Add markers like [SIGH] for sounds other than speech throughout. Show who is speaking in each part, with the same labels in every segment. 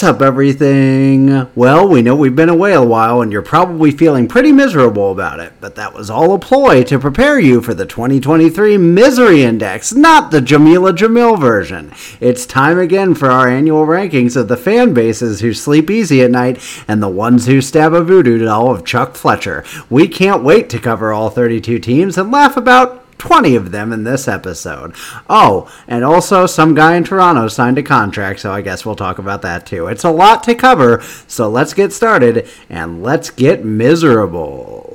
Speaker 1: What's up, everything? Well, we know we've been away a while and you're probably feeling pretty miserable about it, but that was all a ploy to prepare you for the 2023 Misery Index, not the Jamila Jamil version. It's time again for our annual rankings of the fan bases who sleep easy at night and the ones who stab a voodoo doll of Chuck Fletcher. We can't wait to cover all 32 teams and laugh about 20 of them in this episode. Oh, and also some guy in Toronto signed a contract, so I guess we'll talk about that too. It's a lot to cover, so let's get started and let's get miserable.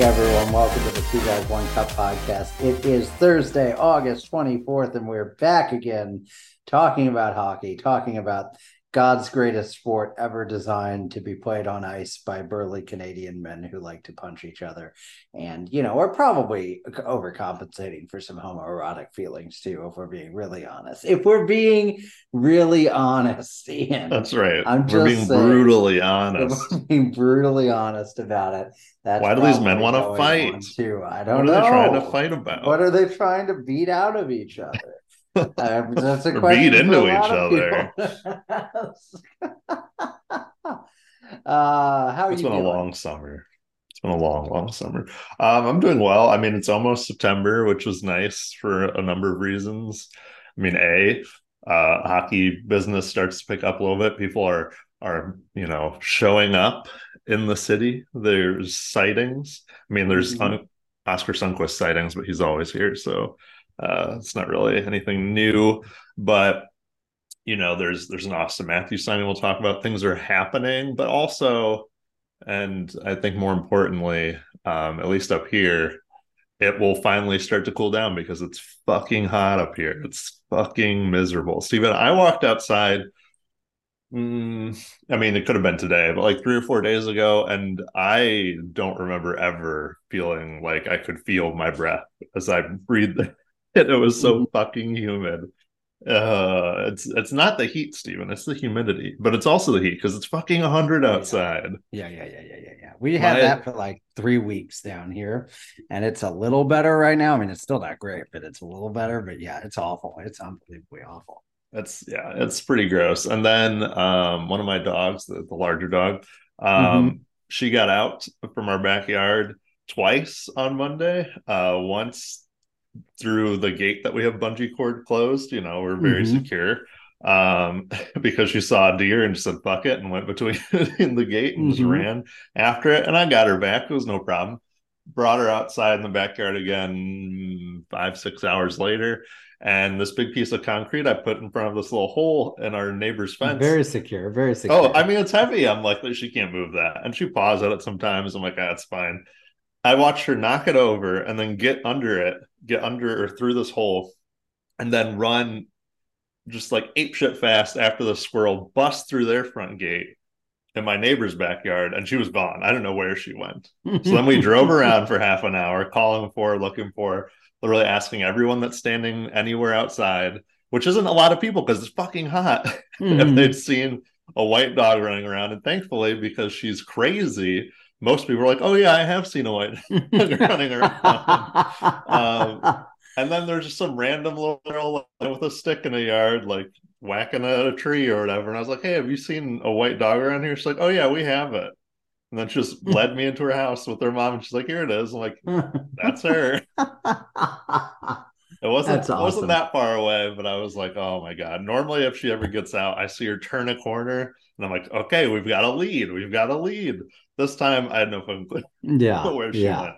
Speaker 1: Everyone. Welcome to the Two Guys One Cup podcast. It is Thursday, August 24th, and we're back again talking about hockey, talking about God's greatest sport ever designed to be played on ice by burly Canadian men who like to punch each other. And, you know, we're probably overcompensating for some homoerotic feelings too, if we're being really honest. If we're being really honest, [LAUGHS] Ian.
Speaker 2: That's right. I'm we're being saying, brutally [LAUGHS] honest.
Speaker 1: We're being brutally honest about it.
Speaker 2: That's Why do these men want to fight?
Speaker 1: Too. I don't
Speaker 2: what
Speaker 1: know.
Speaker 2: What are they trying to fight about?
Speaker 1: What are they trying to beat out of each other?
Speaker 2: That's [LAUGHS] a question. Beat into each other. [LAUGHS]
Speaker 1: uh, how
Speaker 2: it's
Speaker 1: been
Speaker 2: a long summer. It's been a long, long summer. Um, I'm doing well. I mean, it's almost September, which was nice for a number of reasons. I mean, a uh, hockey business starts to pick up a little bit. People are are you know showing up in the city. There's sightings. I mean, there's mm-hmm. un- Oskar Sundqvist sightings, but he's always here, so uh, it's not really anything new, but you know, there's there's an Auston Matthews signing we'll talk about. Things are happening, but also, and I think more importantly, um, at least up here, it will finally start to cool down because it's fucking hot up here. It's fucking miserable. Steven, I walked outside. Mm, I mean, it could have been today, but like three or four days ago, and I don't remember ever feeling like I could feel my breath as I breathed [LAUGHS] it was so mm-hmm. fucking humid. Uh, it's it's not the heat, Stephen. It's the humidity, but it's also the heat because it's fucking hundred outside.
Speaker 1: Yeah, yeah, yeah, yeah, yeah, yeah. We had My, that for like three weeks down here, and it's a little better right now. I mean, it's still not great, but it's a little better. But yeah, it's awful. It's unbelievably awful.
Speaker 2: It's yeah, it's pretty gross. And then um, one of my dogs, the, the larger dog, um, mm-hmm. she got out from our backyard twice on Monday. Uh, once through the gate that we have bungee cord closed. You know, we're very mm-hmm. secure um [LAUGHS] because she saw a deer and just said fuck it and went between [LAUGHS] in the gate and mm-hmm. just ran after it. And i got her back. It was no problem. Brought her outside in the backyard again five six hours later. And this big piece of concrete i put in front of this little hole in our neighbor's fence.
Speaker 1: Very secure very secure.
Speaker 2: Oh i mean it's heavy. I'm like she can't move that. And she paws at it sometimes. I'm like that's ah, fine I watched her knock it over and then get under it, get under or through this hole, and then run just like ape shit fast after the squirrel bust through their front gate in my neighbor's backyard and she was gone. I don't know where she went. so then we [LAUGHS] drove around for half an hour, calling for her, looking for her, literally asking everyone that's standing anywhere outside, which isn't a lot of people because it's fucking hot, [LAUGHS] mm-hmm. if they'd seen a white dog running around. And thankfully, because she's crazy, most people are like, "Oh yeah, I have seen a white running around." um, [LAUGHS] and then there's just some random little girl with a stick in a yard, like whacking at a tree or whatever. And I was like, "Hey, have you seen a white dog around here?" She's like, "Oh yeah, we have it." And then she just [LAUGHS] led me into her house with her mom, and she's like, "Here it is." I'm like, "That's her." [LAUGHS] It wasn't awesome. it wasn't that far away, but I was like, "Oh my god!" Normally, if she ever gets out, I see her turn a corner, and I'm like, "Okay, we've got a lead. We've got a lead." This time I had no fucking clue
Speaker 1: yeah, [LAUGHS]
Speaker 2: where she
Speaker 1: yeah.
Speaker 2: went.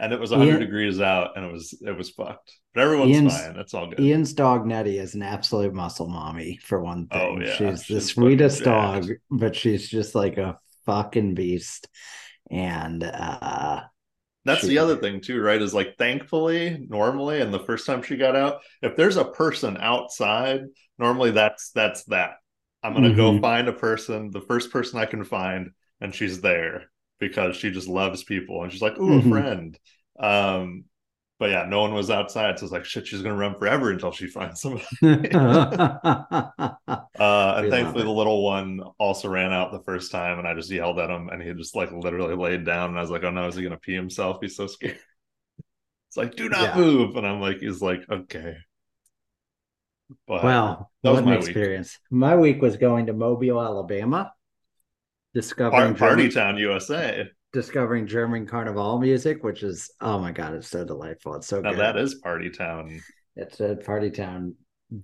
Speaker 2: And it was 100 Ian, degrees out and it was it was fucked. But everyone's Ian's, fine. That's all good.
Speaker 1: Ian's dog Nettie is an absolute muscle mommy for one thing. Oh, yeah. She's, she's the sweetest dog, but she's just like a fucking beast. And uh
Speaker 2: that's she, the other thing too, right? Is like thankfully, normally, and the first time she got out, if there's a person outside, normally that's that's that. I'm gonna mm-hmm. go find a person, the first person I can find, and she's there. because she just loves people and she's like, ooh,
Speaker 1: Mhm.
Speaker 2: a friend. Um, but yeah, no one was outside, so it's like shit. She's gonna run forever until she [LAUGHS] finds somebody. [LAUGHS] Uh, and thankfully, the little one also ran out the first time, and I just yelled at him, and he just like literally laid down, and I was like, "Oh no, is he gonna pee himself? He's so scared." [LAUGHS] It's like, "Do not
Speaker 1: Yeah.
Speaker 2: move," and I'm like, "He's like, okay." But
Speaker 1: Wow,
Speaker 2: that was
Speaker 1: what an
Speaker 2: my week.
Speaker 1: experience. My week was going to Mobile, Alabama, discovering
Speaker 2: Par- Party Town, USA.
Speaker 1: discovering German carnival music, which is oh my god, it's so delightful. It's so
Speaker 2: Now
Speaker 1: good.
Speaker 2: that is Party Town.
Speaker 1: It's a party town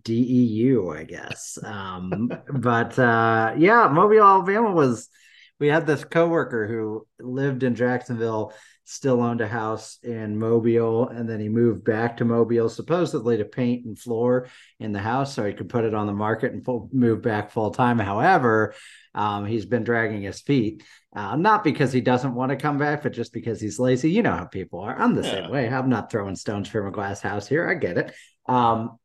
Speaker 1: DEU, I guess. Um, but uh, yeah, Mobile, Alabama was. We had this coworker who lived in Jacksonville, still owned a house in Mobile, and then he moved back to Mobile, supposedly to paint and floor in the house so he could put it on the market and full, move back full time. However, um, he's been dragging his feet, uh, not because he doesn't want to come back, but just because he's lazy. You know how people are. I'm the
Speaker 2: Yeah.
Speaker 1: same way. I'm not throwing stones from a glass house here. I get it. Um,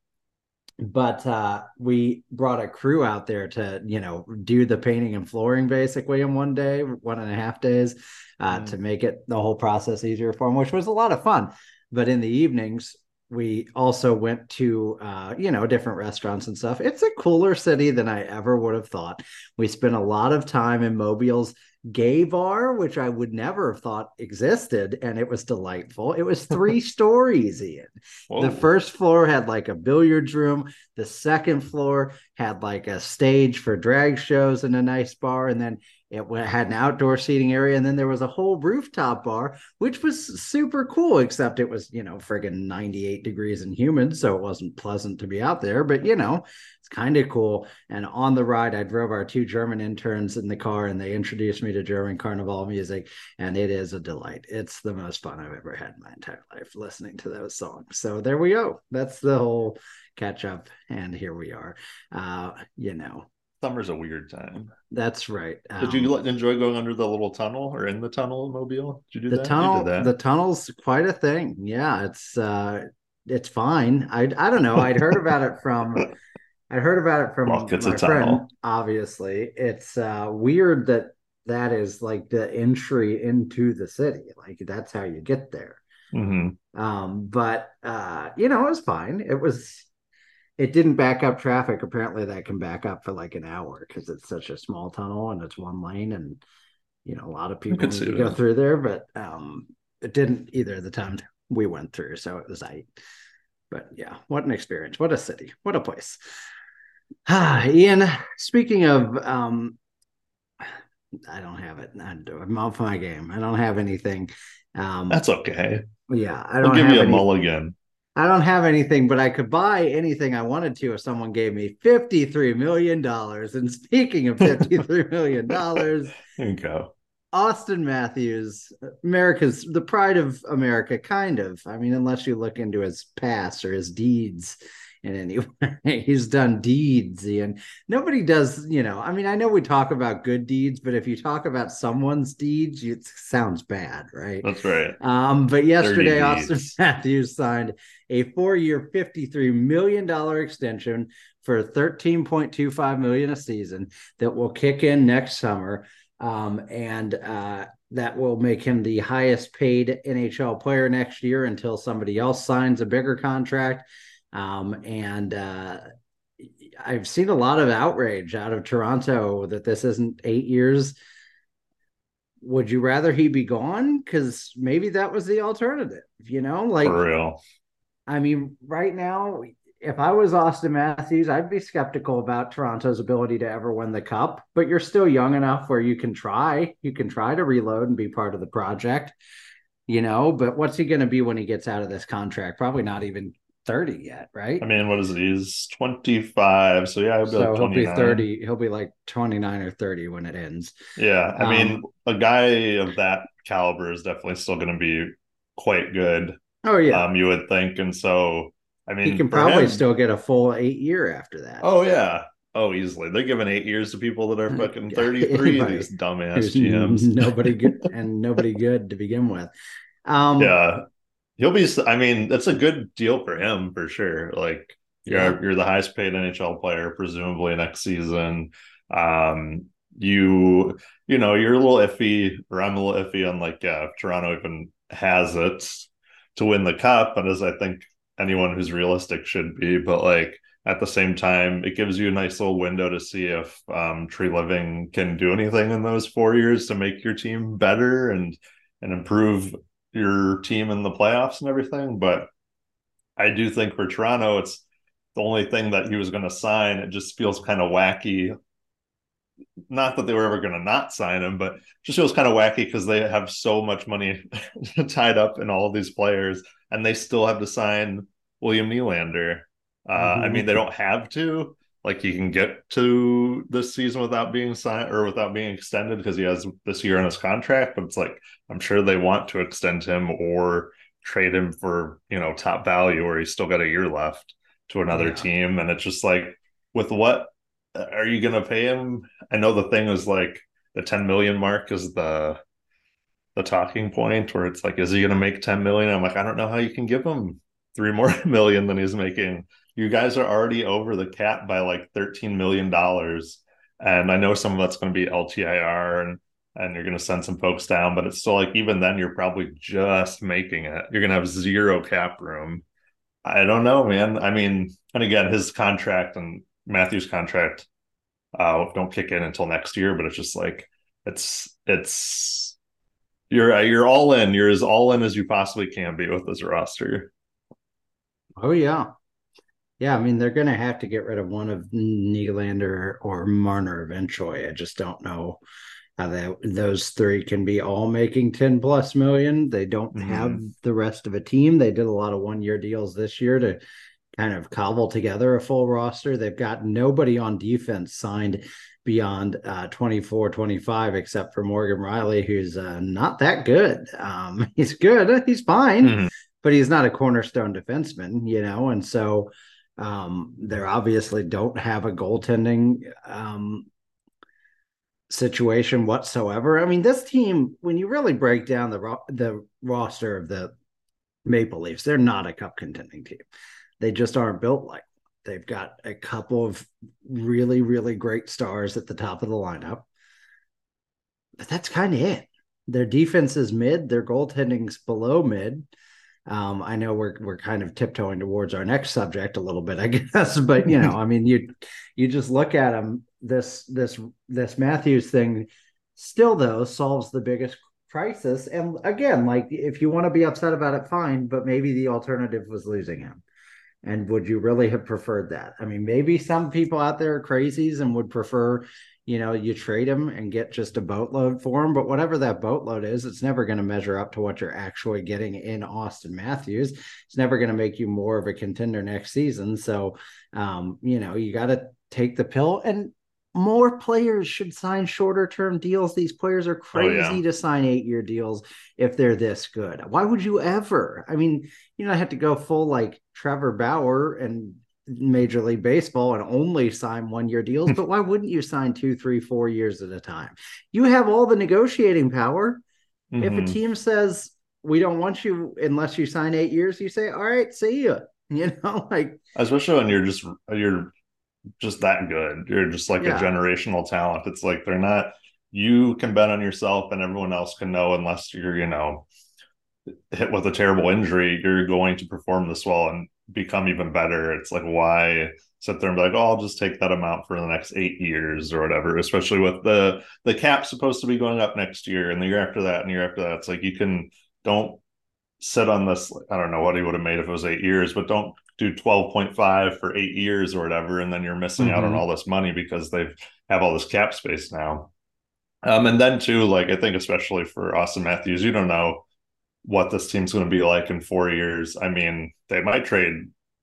Speaker 1: but uh, we brought a crew out there to, you know, do the painting and flooring basically in one day, one and a half days, uh,
Speaker 2: Mm.
Speaker 1: to make it the whole process easier for him, which was a lot of fun. But in the evenings, we also went to, uh, you know, different restaurants and stuff. It's a cooler city than I ever would have thought. We spent a lot of time in Mobile's gay bar, which I would never have thought existed, and it was delightful. It was [LAUGHS] three stories, Ian.
Speaker 2: Whoa.
Speaker 1: The first floor had like a billiards room. The second floor had like a stage for drag shows and a nice bar. And then it had an outdoor seating area. And then there was a whole rooftop bar, which was super cool, except it was, you know, friggin' 98 degrees and humid. So it wasn't pleasant to be out there. But, you know, it's kind of cool. And on the ride, I drove our two German interns in the car and they introduced me to German carnival music and it is a delight. It's the most fun I've ever had in my entire life listening to those songs. So there we go. That's the whole catch up, and here we are. Uh, you know,
Speaker 2: Summer's a weird time.
Speaker 1: that's right.
Speaker 2: Did you
Speaker 1: Um,
Speaker 2: enjoy going under the little tunnel or in the tunnel in Mobile? Did you do
Speaker 1: the
Speaker 2: that?
Speaker 1: tunnel?
Speaker 2: That.
Speaker 1: The tunnel's quite a thing. Yeah, it's uh, it's fine. I I don't know. I'd heard about it [LAUGHS] from. I'd heard about it from
Speaker 2: Well,
Speaker 1: my friend.
Speaker 2: tunnel.
Speaker 1: Obviously, it's uh, weird that that is like the entry into the city. Like that's how you get there.
Speaker 2: Mhm.
Speaker 1: Um, but uh, you know, it was fine. It was it didn't back up traffic. Apparently that can back up for like an hour because it's such a small tunnel and it's one lane and you know a lot of people need to go
Speaker 2: that.
Speaker 1: through there, but um it didn't either the time we went through, so it was I but yeah, what an experience. What a city. What a place. Ah, [SIGHS] Ian, speaking of um I don't have it. I'm off my game. I don't have anything. Um
Speaker 2: That's okay.
Speaker 1: yeah, I don't
Speaker 2: give
Speaker 1: have
Speaker 2: you a mulligan.
Speaker 1: I don't have anything, but I could buy anything I wanted to if someone gave me $53 million. And speaking of $53 [LAUGHS] million,
Speaker 2: There you go.
Speaker 1: Auston Matthews, America's the pride of America, kind of. I mean, unless you look into his past or his deeds in any [LAUGHS] way. He's done deeds, and nobody does, you know. I mean, I know we talk about good deeds, but if you talk about someone's deeds, it sounds bad, right?
Speaker 2: That's right.
Speaker 1: Um, but yesterday. Auston [LAUGHS] Matthews signed a four-year, fifty-three million dollar extension for thirteen point two five million a season that will kick in next summer, um, and uh, that will make him the highest-paid NHL player next year until somebody else signs a bigger contract. Um, and uh, I've seen a lot of outrage out of Toronto that this isn't eight years would you rather he be gone? Because maybe that was the alternative, you know? Like,
Speaker 2: For real.
Speaker 1: I mean, right now, if I was Auston Matthews, I'd be skeptical about Toronto's ability to ever win the cup, but you're still young enough where you can try. You can try to reload and be part of the project, you know? But what's he going to be when he gets out of this contract? Probably not even 30 yet, right?
Speaker 2: I mean, what is it? He's 25. So yeah, he'll be
Speaker 1: so
Speaker 2: like
Speaker 1: he'll be 30. He'll be like 29 or 30 when it ends.
Speaker 2: Yeah. I mean,
Speaker 1: Um,
Speaker 2: a guy of that caliber is definitely still going to be quite good.
Speaker 1: Oh, yeah.
Speaker 2: Um, you would think. And so, I mean,
Speaker 1: he can probably
Speaker 2: him-
Speaker 1: still get a full eight year after that.
Speaker 2: Oh, yeah. Oh, easily. They're giving eight years to people that are fucking 33,
Speaker 1: anybody. [LAUGHS]
Speaker 2: these dumbass GMs.
Speaker 1: nobody good and nobody good to begin with. [LAUGHS] Um,
Speaker 2: Yeah. He'll be, I mean, that's a good deal for him for sure. Like, you're,
Speaker 1: Yeah.
Speaker 2: you're the highest paid NHL player, presumably next season. Um, you you know you're a little iffy or i'm a little iffy on like yeah if toronto even has it to win the cup and as i think anyone who's realistic should be but like at the same time it gives you a nice little window to see if um, Treliving can do anything in those four years to make your team better and and improve your team in the playoffs and everything but i do think for toronto it's the only thing that he was going to sign it just feels kind of wacky not that they were ever going to not sign him, but just feels kind of wacky because they have so much money [LAUGHS] tied up in all of these players, and they still have to sign William Nylander. Uh, mm-hmm. I mean, they don't have to. Like he can get to this season without being signed or without being extended because he has this year on his contract. But it's like I'm sure they want to extend him or trade him for you know top value, or he's still got a year left to another yeah. team. And it's just like with what uh, are you going to pay him? I know the thing is like the 10 million mark is the the talking point where it's like, is he going to make 10 million? I'm like, I don't know how you can give him three more [LAUGHS] million than he's making. You guys are already over the cap by like 13 million dollars, and I know some of that's going to be LTIR and and you're going to send some folks down, but it's still like even then you're probably just making it. You're going to have zero cap room. I don't know, man. I mean, and again, his contract and Matthews contract uh, don't kick in until next year, but it's just like it's it's you're you're all in. You're as all in as you possibly can be with this roster.
Speaker 1: Oh yeah, yeah. I mean, they're going to have to get rid of one of Nylander or Marner eventually. I just don't know how that those three can be all making 10 plus million. They don't mm-hmm. have the rest of a team. They did a lot of one year deals this year to kind of cobble together a full roster. They've got nobody on defense signed beyond uh, 24, 25, except for Morgan Rielly who's uh, not that good. Um, [LAUGHS] he's good, he's fine, mm-hmm. but he's not a cornerstone defenseman, you know, and so um, they obviously don't have a goaltending um, situation whatsoever. I mean, this team, when you really break down the ro- the roster of the Maple Leafs, they're not a cup contending team. They just aren't built like. They've got a couple of really, really great stars at the top of the lineup. But that's kind of it. Their defense is mid, their goaltending's below mid. Um, I know we're we're kind of tiptoeing towards our next subject a little bit, I [LAUGHS] guess, but you know, [LAUGHS] I mean, you you just look at them. This this this Matthews thing still though solves the biggest crisis. And again, like if you want to be upset about it, fine. But maybe the alternative was losing him. And would you really have preferred that? I mean, maybe some people out there are crazies and would prefer, you know, you trade him and get just a boatload for him. But whatever that boatload is, it's never going to measure up to what you're actually getting in Austin Matthews. It's never going to make you more of a contender next season. So, um, you know, you got to take the pill. And more players should sign shorter term deals. These players are crazy oh, yeah. to sign eight year deals if they're this good. Why would you ever? I mean, you don't have to go full like Trevor Bauer and Major League Baseball and only sign one year deals, but why wouldn't you sign two, three, four years at a time? You have all the negotiating power. Mm-hmm. If a mm-hmm. team says, we don't want you unless you sign eight years, you say, all right, see you. [LAUGHS] You know, like
Speaker 2: especially when you're just you're just that good. You're just like yeah. a generational talent. It's like they're not you can bet on yourself and everyone else can know unless you're, you know, hit with a terrible injury, you're going to perform this well and become even better. It's like why sit there and be like, oh, I'll just take that amount for the next eight years or whatever, especially with the the cap supposed to be going up next year and the year after that and the year after that. It's like you can don't sit on this. I don't know what he would have made if it was eight years, but don't do 12.5 for eight years or whatever and then you're missing mm-hmm. out on mm-hmm. all this money because they've have all this cap space now um and then too like i think especially for austin matthews you don't know what this team's going to be like in four years i mean they might trade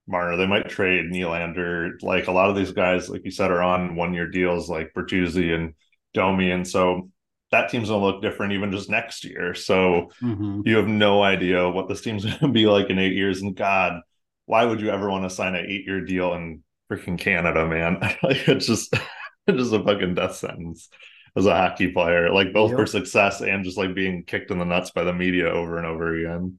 Speaker 2: marner they might trade Nylander. like a lot of these guys like you said are on one year deals like bertuzzi and domi and so that team's going to look different even just next year so mm-hmm. you have no idea what this team's [LAUGHS] going to be like in eight years and god why would you ever want to sign an eight year deal in freaking Canada, man? [LAUGHS] like it's just [LAUGHS] it's just a fucking death sentence as a hockey player, like both yep. for success and just like being kicked in the nuts by the media over and over again.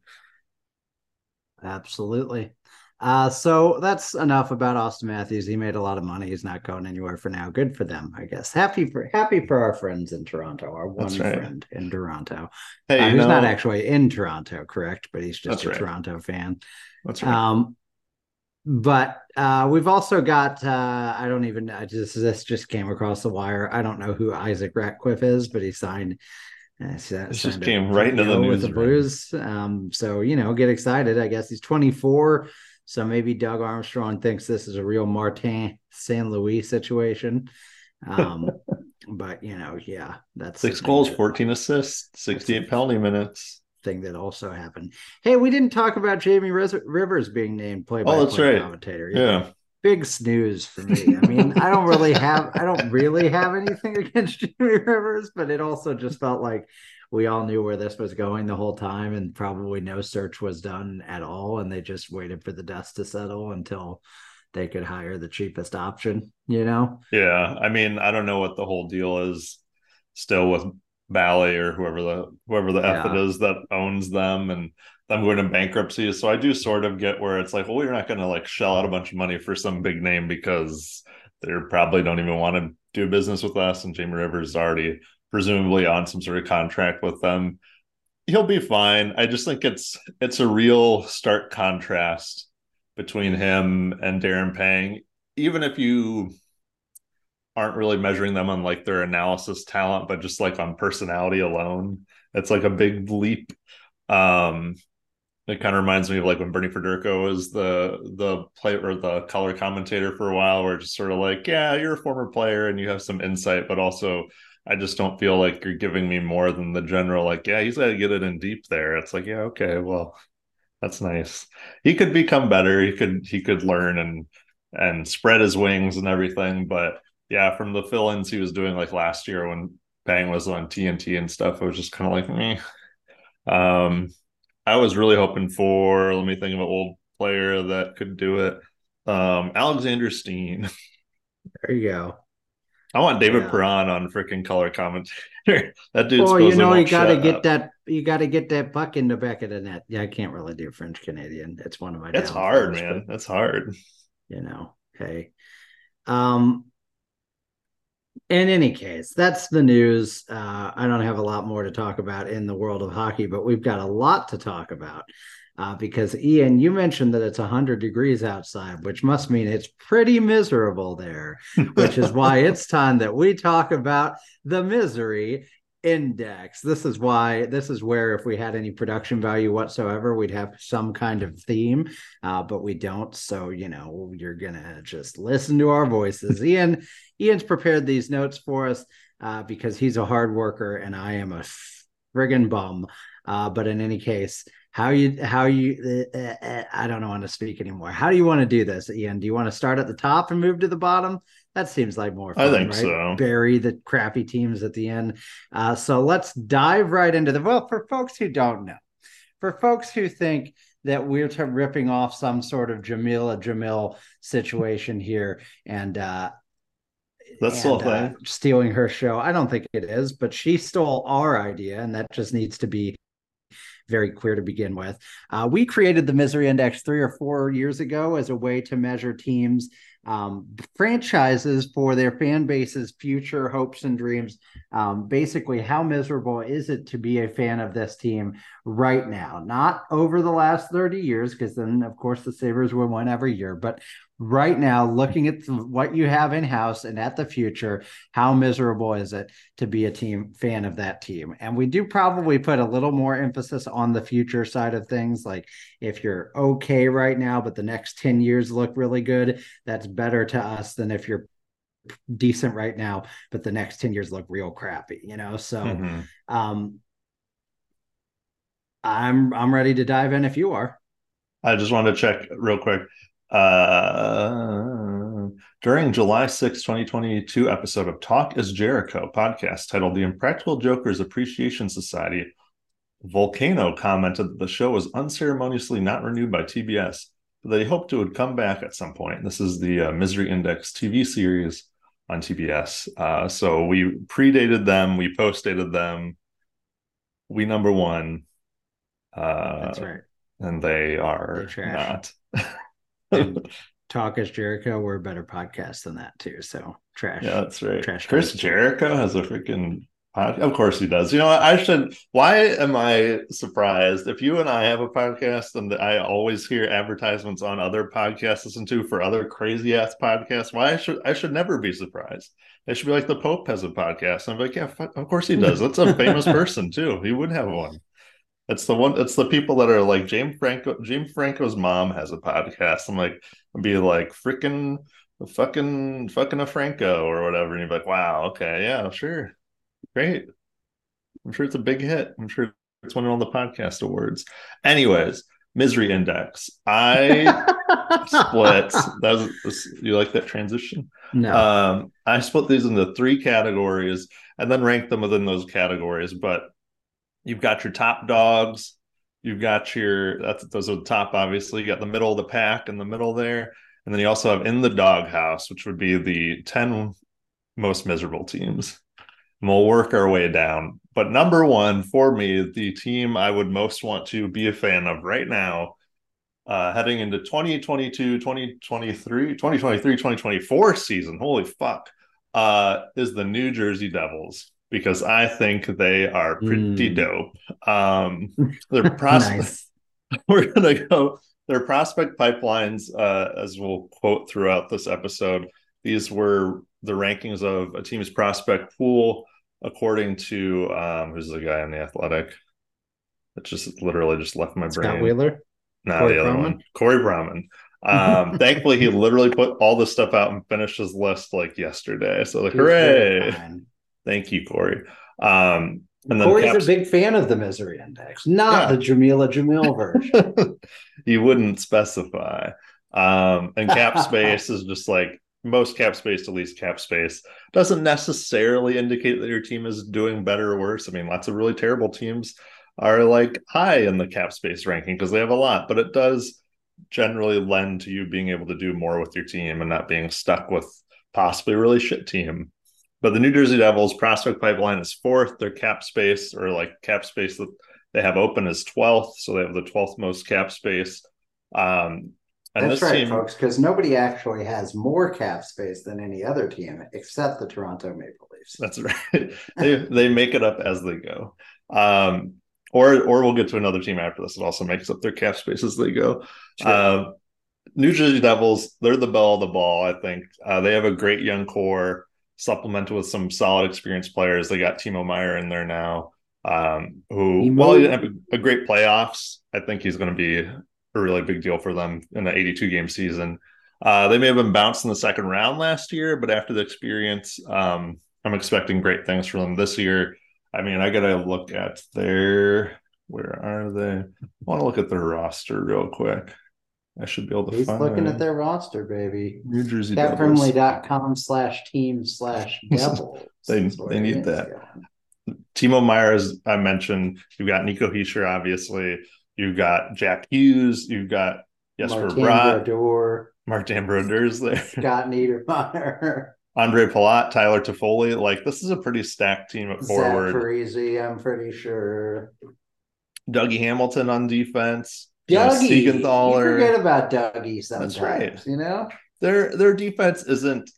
Speaker 1: Absolutely. Uh, so that's enough about Auston Matthews. He made a lot of money. He's not going anywhere for now. Good for them, I guess. Happy for happy for our friends in Toronto. Our one right. friend in Toronto. Hey, uh, he's know, not actually in Toronto, correct? But he's just a right. Toronto fan.
Speaker 2: That's right.
Speaker 1: Um, but uh, we've also got uh, I don't even I just this just came across the wire. I don't know who Isaac Ratcliffe is, but he signed.
Speaker 2: Uh, this just came right into the news with the
Speaker 1: Blues. Um, so you know, get excited. I guess he's 24. So maybe Doug Armstrong thinks this is a real Martin St. Louis situation. Um, [LAUGHS] but you know, yeah, that's
Speaker 2: six goals, 14 assists, 68 penalty minutes.
Speaker 1: Thing that also happened. Hey, we didn't talk about Jamie Rivers being named play by play commentator.
Speaker 2: Yeah.
Speaker 1: Big snooze for me. I mean, I don't really have I don't really have anything [LAUGHS] against Jamie Rivers, but it also just felt like we all knew where this was going the whole time and probably no search was done at all and they just waited for the dust to settle until they could hire the cheapest option you know
Speaker 2: yeah i mean i don't know what the whole deal is still with Bally or whoever the whoever the yeah. F it is that owns them and them going to bankruptcy. So I do sort of get where it's like, well, you're not going to like shell out a bunch of money for some big name because they probably don't even want to do business with us. And Jamie Rivers is already presumably on some sort of contract with them. He'll be fine. I just think it's it's a real stark contrast between him and Darren Pang. Even if you aren't really measuring them on like their analysis talent, but just like on personality alone, it's like a big leap. Um, it kind of reminds me of like when Bernie Federko was the the play or the color commentator for a while, where it's just sort of like, yeah, you're a former player and you have some insight, but also I just don't feel like you're giving me more than the general, like, yeah, he's got to get it in deep there. It's like, yeah, okay, well, that's nice. He could become better. He could he could learn and and spread his wings and everything. But yeah, from the fill-ins he was doing like last year when Pang was on TNT and stuff, it was just kind of like me. Um, I was really hoping for. Let me think of an old player that could do it. Um, Alexander Steen. [LAUGHS]
Speaker 1: There you go.
Speaker 2: I want David yeah. Perron on freaking color commentator. [LAUGHS] that dude's.
Speaker 1: Well, you know, you got to get up. that. You got to get that puck in the back of the net. Yeah, I can't really do French Canadian. It's one of my.
Speaker 2: That's hard, man. That's hard.
Speaker 1: You know. Hey. Um. In any case, that's the news. Uh, I don't have a lot more to talk about in the world of hockey, but we've got a lot to talk about uh, because Ian, you mentioned that it's 100 degrees outside, which must mean it's pretty miserable there, which is why [LAUGHS] it's time that we talk about the misery index. This is why, this is where if we had any production value whatsoever, we'd have some kind of theme, uh, but we don't. So, you know, you're to just listen to our voices. [LAUGHS] Ian, Ian's prepared these notes for us uh, because he's a hard worker and I am a friggin' bum. Uh, but in any case, how you how you uh, uh, i don't want to speak anymore how do you want to do this ian do you want to start at the top and move to the bottom that seems like more fun,
Speaker 2: i think
Speaker 1: right?
Speaker 2: so
Speaker 1: bury the crappy teams at the end uh, so let's dive right into the well for folks who don't know for folks who think that we're t- ripping off some sort of jamila jamil situation here and uh
Speaker 2: that's still uh,
Speaker 1: stealing her show. I don't think it is, but she stole our idea, and that just needs to be very clear to begin with. Uh, we created the misery index three or four years ago as a way to measure teams um, franchises for their fan base's future hopes and dreams. Um, basically, how miserable is it to be a fan of this team right now? Not over the last 30 years, because then, of course, the Sabres will win every year, but right now, looking at the, what you have in house and at the future, how miserable is it to be a team fan of that team? And we do probably put a little more emphasis on the future side of things. Like if you're okay right now, but the next 10 years look really good, that's better to us than if you're decent right now, but the next 10 years look real crappy, you know? So, mm-hmm. um, I'm I'm ready to dive in if you are.
Speaker 2: I just wanted to check real quick. Uh, during July 6, 2022 episode of Talk is Jericho podcast titled The Impractical Jokers Appreciation Society, Vulcano commented that the show was unceremoniously not renewed by TBS, but they hoped it would come back at some point. This is the uh, Misery Index TV series on TBS. Uh, so we predated them, we postdated them. We number one.
Speaker 1: Uh, That's right.
Speaker 2: And they are not. [LAUGHS]
Speaker 1: And [LAUGHS] Talk is Jericho. We're a better podcast than that too. So trash.
Speaker 2: Yeah, that's right.
Speaker 1: Trash
Speaker 2: Chris
Speaker 1: talk.
Speaker 2: Jericho has a freaking pod. Of course he does. You know. I should. Why am I surprised if you and I have a podcast and I always hear advertisements on other podcasts listen to for other crazy ass podcasts? Why I should I should never be surprised. They should be like the Pope has a podcast. I'm like, yeah, of course he does. That's a famous [LAUGHS] person too. He would have one. It's the one. It's the people that are like James Franco. James Franco's mom has a podcast. I'm like, I'd be like, freaking, fucking, fucking a Franco or whatever. And you'd be like, wow, okay, yeah, sure, great. I'm sure it's a big hit. I'm sure it's winning all the podcast awards. Anyways, misery index. I split. [LAUGHS] That was you like that transition.
Speaker 1: No.
Speaker 2: Um, I split these into three categories and then ranked them within those categories. But you've got your top dogs, you've got your that's those are the top, obviously. You got the middle of the pack in the middle there, and then you also have in the doghouse, which would be the 10 most miserable teams. And we'll work our way down. But number one for me, the team I would most want to be a fan of right now uh, heading into 2022, 2023, 2023, 2024 season. Holy fuck. Uh, is the New Jersey Devils because I think they are pretty
Speaker 1: Mm.
Speaker 2: dope. Um, [LAUGHS] their prospect,
Speaker 1: nice. [LAUGHS]
Speaker 2: we're gonna go their prospect pipelines, uh, as we'll quote throughout this episode. These were the rankings of a team's prospect pool according to um, who's the guy in the Athletic. That just literally just left my
Speaker 1: Scott
Speaker 2: brain.
Speaker 1: Wheeler.
Speaker 2: No,
Speaker 1: Corey
Speaker 2: the other
Speaker 1: Pronman?
Speaker 2: one, Corey Pronman. Um, [LAUGHS] thankfully, he literally put all this stuff out and finished his list like yesterday. So, like, hooray! Thank you, Corey. Um, and then
Speaker 1: Corey's
Speaker 2: Caps-
Speaker 1: a big fan of the misery index, not
Speaker 2: Yeah.
Speaker 1: the Jamila Jamil [LAUGHS] version.
Speaker 2: you wouldn't specify. Um, and cap [LAUGHS] space is just like most cap space to least cap space doesn't necessarily indicate that your team is doing better or worse. I mean, lots of really terrible teams are like high in the cap space ranking because they have a lot, but it does generally lend to you being able to do more with your team and not being stuck with possibly a really shit team. But the New Jersey Devils prospect pipeline is fourth. Their cap space or like cap space that they have open is 12th. So they have the 12th most cap space. Um, and
Speaker 1: That's right,
Speaker 2: team,
Speaker 1: folks, because nobody actually has more cap space than any other team except the Toronto Maple Leafs.
Speaker 2: that's [LAUGHS] right. they, they make it up as they go. Um, or, or we'll get to another team after this. It also makes up their cap space as they go.
Speaker 1: Sure.
Speaker 2: Um, New Jersey Devils, they're the belle of the ball, I think. Uh, they have a great young core, supplemented with some solid experienced players. They got Timo Meier in there now, um, who,
Speaker 1: Timo-
Speaker 2: while he didn't have a, a great playoffs, I think he's going to be a really big deal for them in the 82 game season. Uh, they may have been bounced in the second round last year, but after the experience, um, I'm expecting great things from them this year. I mean, I got to look at their, where are they? I want to look at their roster real quick. I should be able to
Speaker 1: He's
Speaker 2: find
Speaker 1: looking at their roster, baby.
Speaker 2: New Jersey Devils.
Speaker 1: Slash team slash [LAUGHS] devils.
Speaker 2: They- they need that.
Speaker 1: going.
Speaker 2: Timo Meier, as I mentioned, you've got Nico Hischier, obviously. You've got Jack Hughes. You've got Jesper
Speaker 1: Martin
Speaker 2: Bratt,
Speaker 1: Brodeur,
Speaker 2: Mark Brodeurs there, [LAUGHS]
Speaker 1: Scott Niedermayer,
Speaker 2: Andre Palat, Tyler Toffoli. Like this is a pretty stacked team at
Speaker 1: Zach
Speaker 2: forward.
Speaker 1: Parisi, I'm pretty sure.
Speaker 2: Dougie Hamilton on defense. You know,
Speaker 1: Dougie. You forget about Dougie sometimes,
Speaker 2: right.
Speaker 1: you know?
Speaker 2: their their defense isn't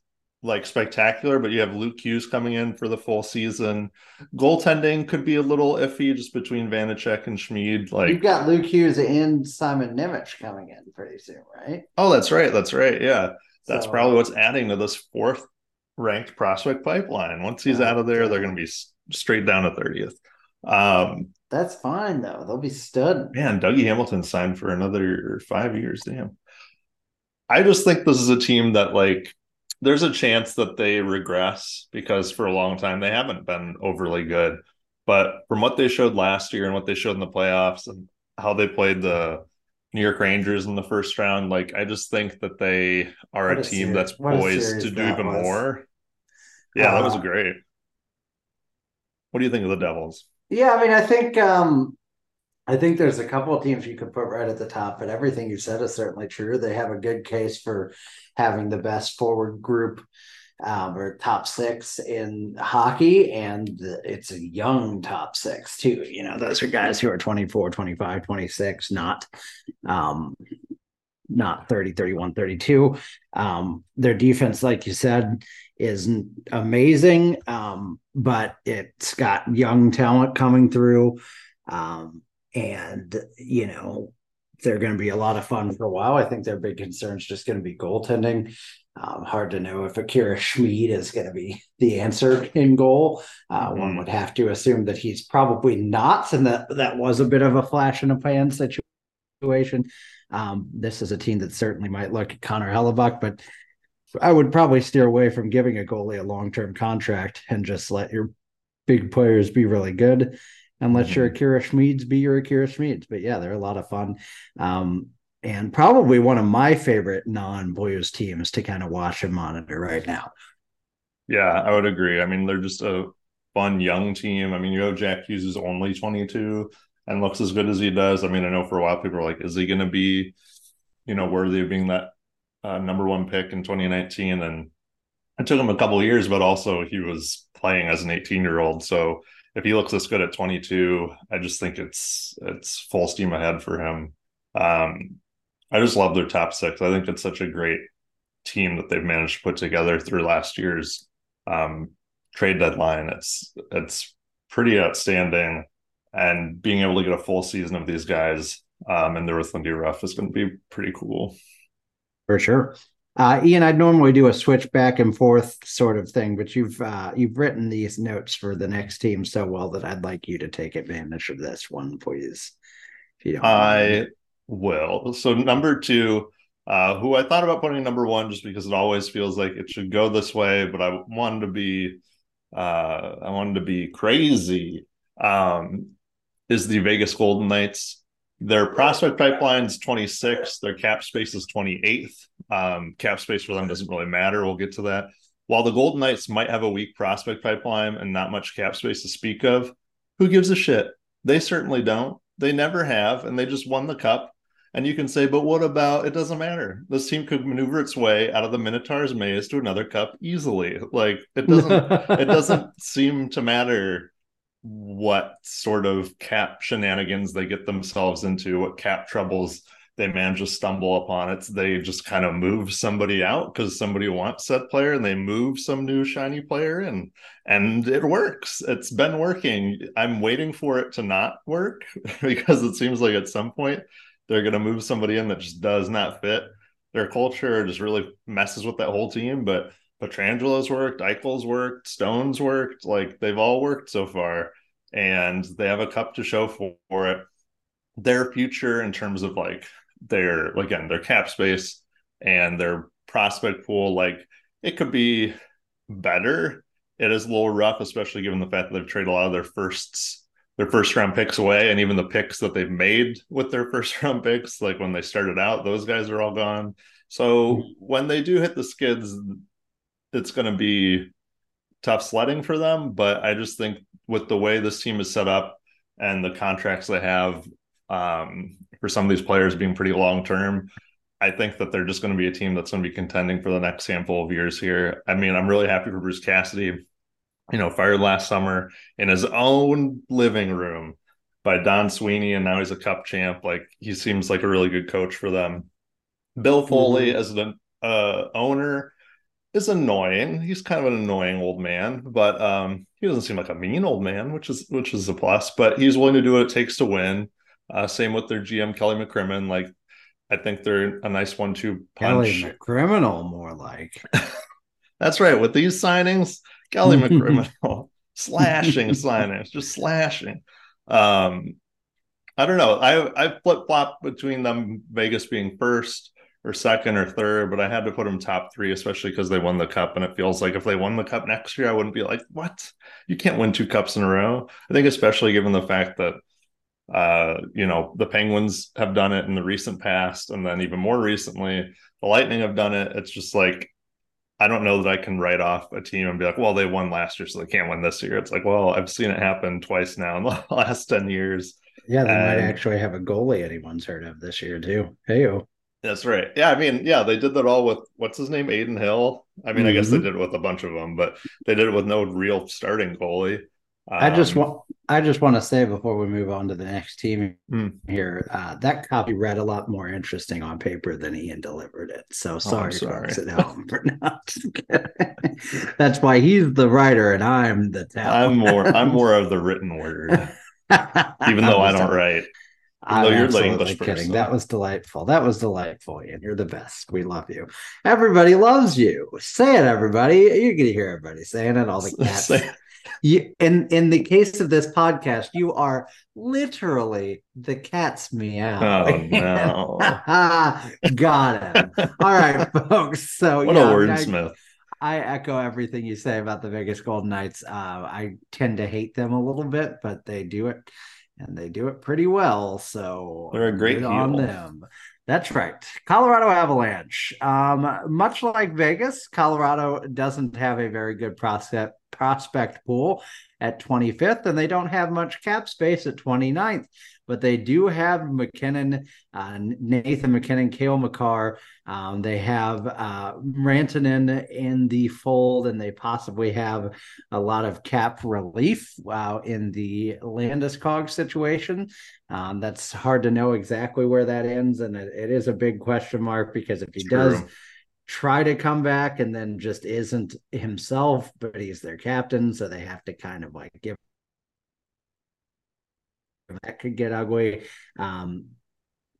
Speaker 2: like spectacular, but you have Luke Hughes coming in for the full season. Goaltending could be a little iffy just between Vanecek and Schmid. Like,
Speaker 1: You've got Luke Hughes and Simon Nemec coming in pretty soon, right?
Speaker 2: oh, that's right, that's right, yeah. That's
Speaker 1: So-
Speaker 2: probably what's adding to this fourth ranked prospect pipeline. Once he's
Speaker 1: Yeah,
Speaker 2: out of there, they're going to be straight down to thirtieth. Um,
Speaker 1: That's fine though. They'll be stud.
Speaker 2: man, Dougie Hamilton signed for another five years. Damn. I just think this is a team that like there's a chance that they regress because for a long time they haven't been overly good. But from what they showed last year and what they showed in the playoffs and how they played the New York Rangers in the first round, like I just think that they are a
Speaker 1: a
Speaker 2: team that's poised to do even
Speaker 1: was.
Speaker 2: more. Yeah, that was
Speaker 1: Uh,
Speaker 2: great. What do you think of the Devils?
Speaker 1: Yeah, I mean, I think um I think there's a couple of teams you could put right at the top, but everything you said is certainly true. They have a good case for having the best forward group um, or top six in hockey, and it's a young top six too. You know, those are guys who are 24, 25, 26, not um not 30, 31, 32. Um, their defense, like you said, is amazing, um, but it's got young talent coming through. Um, and, you know, they're going to be a lot of fun for a while. I think their big concern is just going to be goaltending. Um, hard to know if Akira [LAUGHS] Schmid is going to be the answer in goal. Uh, mm-hmm. One would have to assume that he's probably not, and that that was a bit of a flash in a pan situation. Um, this is a team that certainly might look at Connor Hellebuyck, but I would probably steer away from giving a goalie a long term contract and just let your big players be really good and let mm-hmm. your Akira Schmids be your Akira Schmids. But yeah, they're a lot of fun. Um, and probably one of my favorite non Blues teams to kind of watch and monitor right now.
Speaker 2: Yeah, I would agree. I mean, they're just a fun young team. I mean, you know, Jack Hughes is only 22 and looks as good as he does. I mean, I know for a while people were like, is he going to be, you know, worthy of being that uh, number one pick in 2019? And it took him a couple years, but also he was playing as an 18 year old. So if he looks this good at 22, I just think it's it's full steam ahead for him. Um, I just love their top six. I think it's such a great team that they've managed to put together through last year's um, trade deadline. It's it's pretty outstanding, and being able to get a full season of these guys um, and there with Lindy Ruff is going to be pretty cool.
Speaker 1: For sure. Uh, Ian, I'd normally do a switch back and forth sort of thing, but you've uh, you've written these notes for the next team so well that I'd like you to take advantage of this one, please.
Speaker 2: If you don't I mind. will. So number two, uh, who I thought about putting number one just because it always feels like it should go this way, but I wanted to be uh, I wanted to be crazy. Um, is the Vegas Golden Knights. Their prospect pipeline is 26. Their cap space is 28th. Um, cap space for them doesn't really matter. We'll get to that. While the Golden Knights might have a weak prospect pipeline and not much cap space to speak of, who gives a shit? They certainly don't. They never have, and they just won the cup. And you can say, but what about it doesn't matter. This team could maneuver its way out of the Minotaur's maze to another cup easily. Like it doesn't it doesn't [LAUGHS] seem to matter what sort of cap shenanigans they get themselves into, what cap troubles they manage to stumble upon. It's they just kind of move somebody out because somebody wants that player and they move some new shiny player and and it works. It's been working. I'm waiting for it to not work [LAUGHS] because it seems like at some point they're gonna move somebody in that just does not fit their culture, just really messes with that whole team. But Pietrangelo's worked, Eichel's worked, Stone's worked. Like they've all worked so far, and they have a cup to show for, for it. Their future in terms of like their again their cap space and their prospect pool, like it could be better. It is a little rough, especially given the fact that they've traded a lot of their firsts their first round picks away and even the picks that they've made with their [LAUGHS] first round picks like when they started out those guys are all gone so mm-hmm. when they do hit the skids it's going to be tough sledding for them. But I just think with the way this team is set up and the contracts they have um, for some of these players being pretty long term, I think that they're just going to be a team that's going to be contending for the next handful of years here. I mean, I'm really happy for Bruce Cassidy. You know, fired last summer in his own living room by Don Sweeney, and now he's a cup champ. Like he seems like a really good coach for them. Bill Foley mm-hmm. as an uh, owner is annoying. He's kind of an annoying old man, but um, he doesn't seem like a mean old man, which is which is a plus. But he's willing to do what it takes to win. Uh, same with their GM Kelly McCrimmon. Like, I think they're a nice one-two punch.
Speaker 1: Kelly McCriminal, more like. [LAUGHS]
Speaker 2: That's right. With these signings, Kelly McCriminal [LAUGHS] slashing signings, just slashing. Um, I don't know. I I flip flop between them. Vegas being first or second or third, but I had to put them top three, especially because they won the cup. And it feels like if they won the cup next year, I wouldn't be like, what? You can't win two cups in a row. I think, especially given the fact that, uh, you know, the Penguins have done it in the recent past. And then even more recently, the Lightning have done it. It's just like, I don't know that I can write off a team and be like, well, they won last year, so they can't win this year. It's like, well, I've seen it happen twice now in the [LAUGHS] last 10 years.
Speaker 1: Yeah, they and, might actually have a goalie anyone's heard of this year, too. Hey,
Speaker 2: that's right. Yeah, I mean, yeah, they did that all with what's his name, Adin Hill. I mean, mm-hmm. I guess they mm-hmm. did it with a bunch of them, but they did it with no real starting goalie.
Speaker 1: Um, I just um, want I just want to say before we move on to the next team mm. here, uh, that copy read a lot more interesting on paper than Ian delivered it. So sorry, oh, sorry. folks at home for [LAUGHS] not. [LAUGHS] That's why he's the writer and I'm the
Speaker 2: I'm more I'm more of the written word, [LAUGHS] even though I don't write.
Speaker 1: I'm you're English kidding. Person. That was delightful. That was delightful, Ian. You're the best. We love you. Everybody loves you. Say it, everybody. You're gonna hear everybody saying it. All the [LAUGHS] cats. You, in in the case of this podcast, you are literally the cat's meow.
Speaker 2: Oh no! [LAUGHS]
Speaker 1: Got him. All right, [LAUGHS] folks. So
Speaker 2: what yeah, a wordsmith.
Speaker 1: I, I echo everything you say about the Vegas Golden Knights. Uh, I tend to hate them a little bit, but they do it, and they do it pretty well. So
Speaker 2: they're a great
Speaker 1: on them. That's right. Colorado Avalanche. Um, much like Vegas, Colorado doesn't have a very good prospect prospect pool at 25th, and they don't have much cap space at 29th. But they do have MacKinnon, uh, Nathan MacKinnon, Cale Makar. Um, they have uh, Rantanen in the fold, and they possibly have a lot of cap relief uh, in the Landeskog situation. Um, that's hard to know exactly where that ends, and it, it is a big question mark because if he it's does. Try to come back and then just isn't himself, but he's their captain, so they have to kind of like give that could get ugly. Um,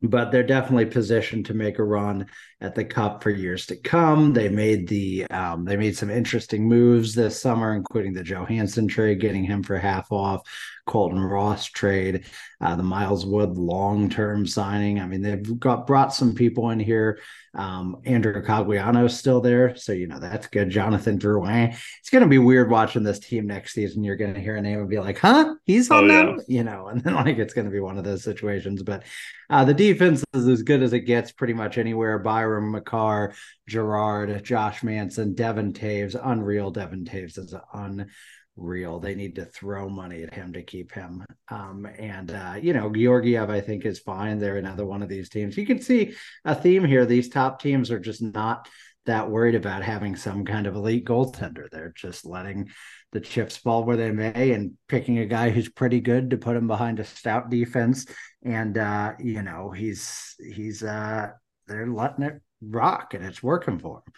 Speaker 1: but they're definitely positioned to make a run at the cup for years to come. They made the um, they made some interesting moves this summer, including the Johansen trade, getting him for half off. Colton Ross trade, uh, the Miles Wood long term signing. I mean, they've got brought some people in here. Um, Andrew Cogliano's still there, so you know that's good. Jonathan Drouin. It's going to be weird watching this team next season. You're going to hear a name and be like, "Huh, he's on oh, them," yeah. you know, and then like it's going to be one of those situations. But uh, the defense is as good as it gets, pretty much anywhere. Byram Makar, Girard, Josh Manson, Devon Toews, unreal. Devon Toews is unreal. They need to throw money at him to keep him. Um, and uh, you know, Georgiev, I think, is fine. They're another one of these teams. You can see a theme here. These top teams are just not that worried about having some kind of elite goaltender. They're just letting the chips fall where they may and picking a guy who's pretty good to put him behind a stout defense. And uh, you know, he's he's uh they're letting it rock and it's working for him.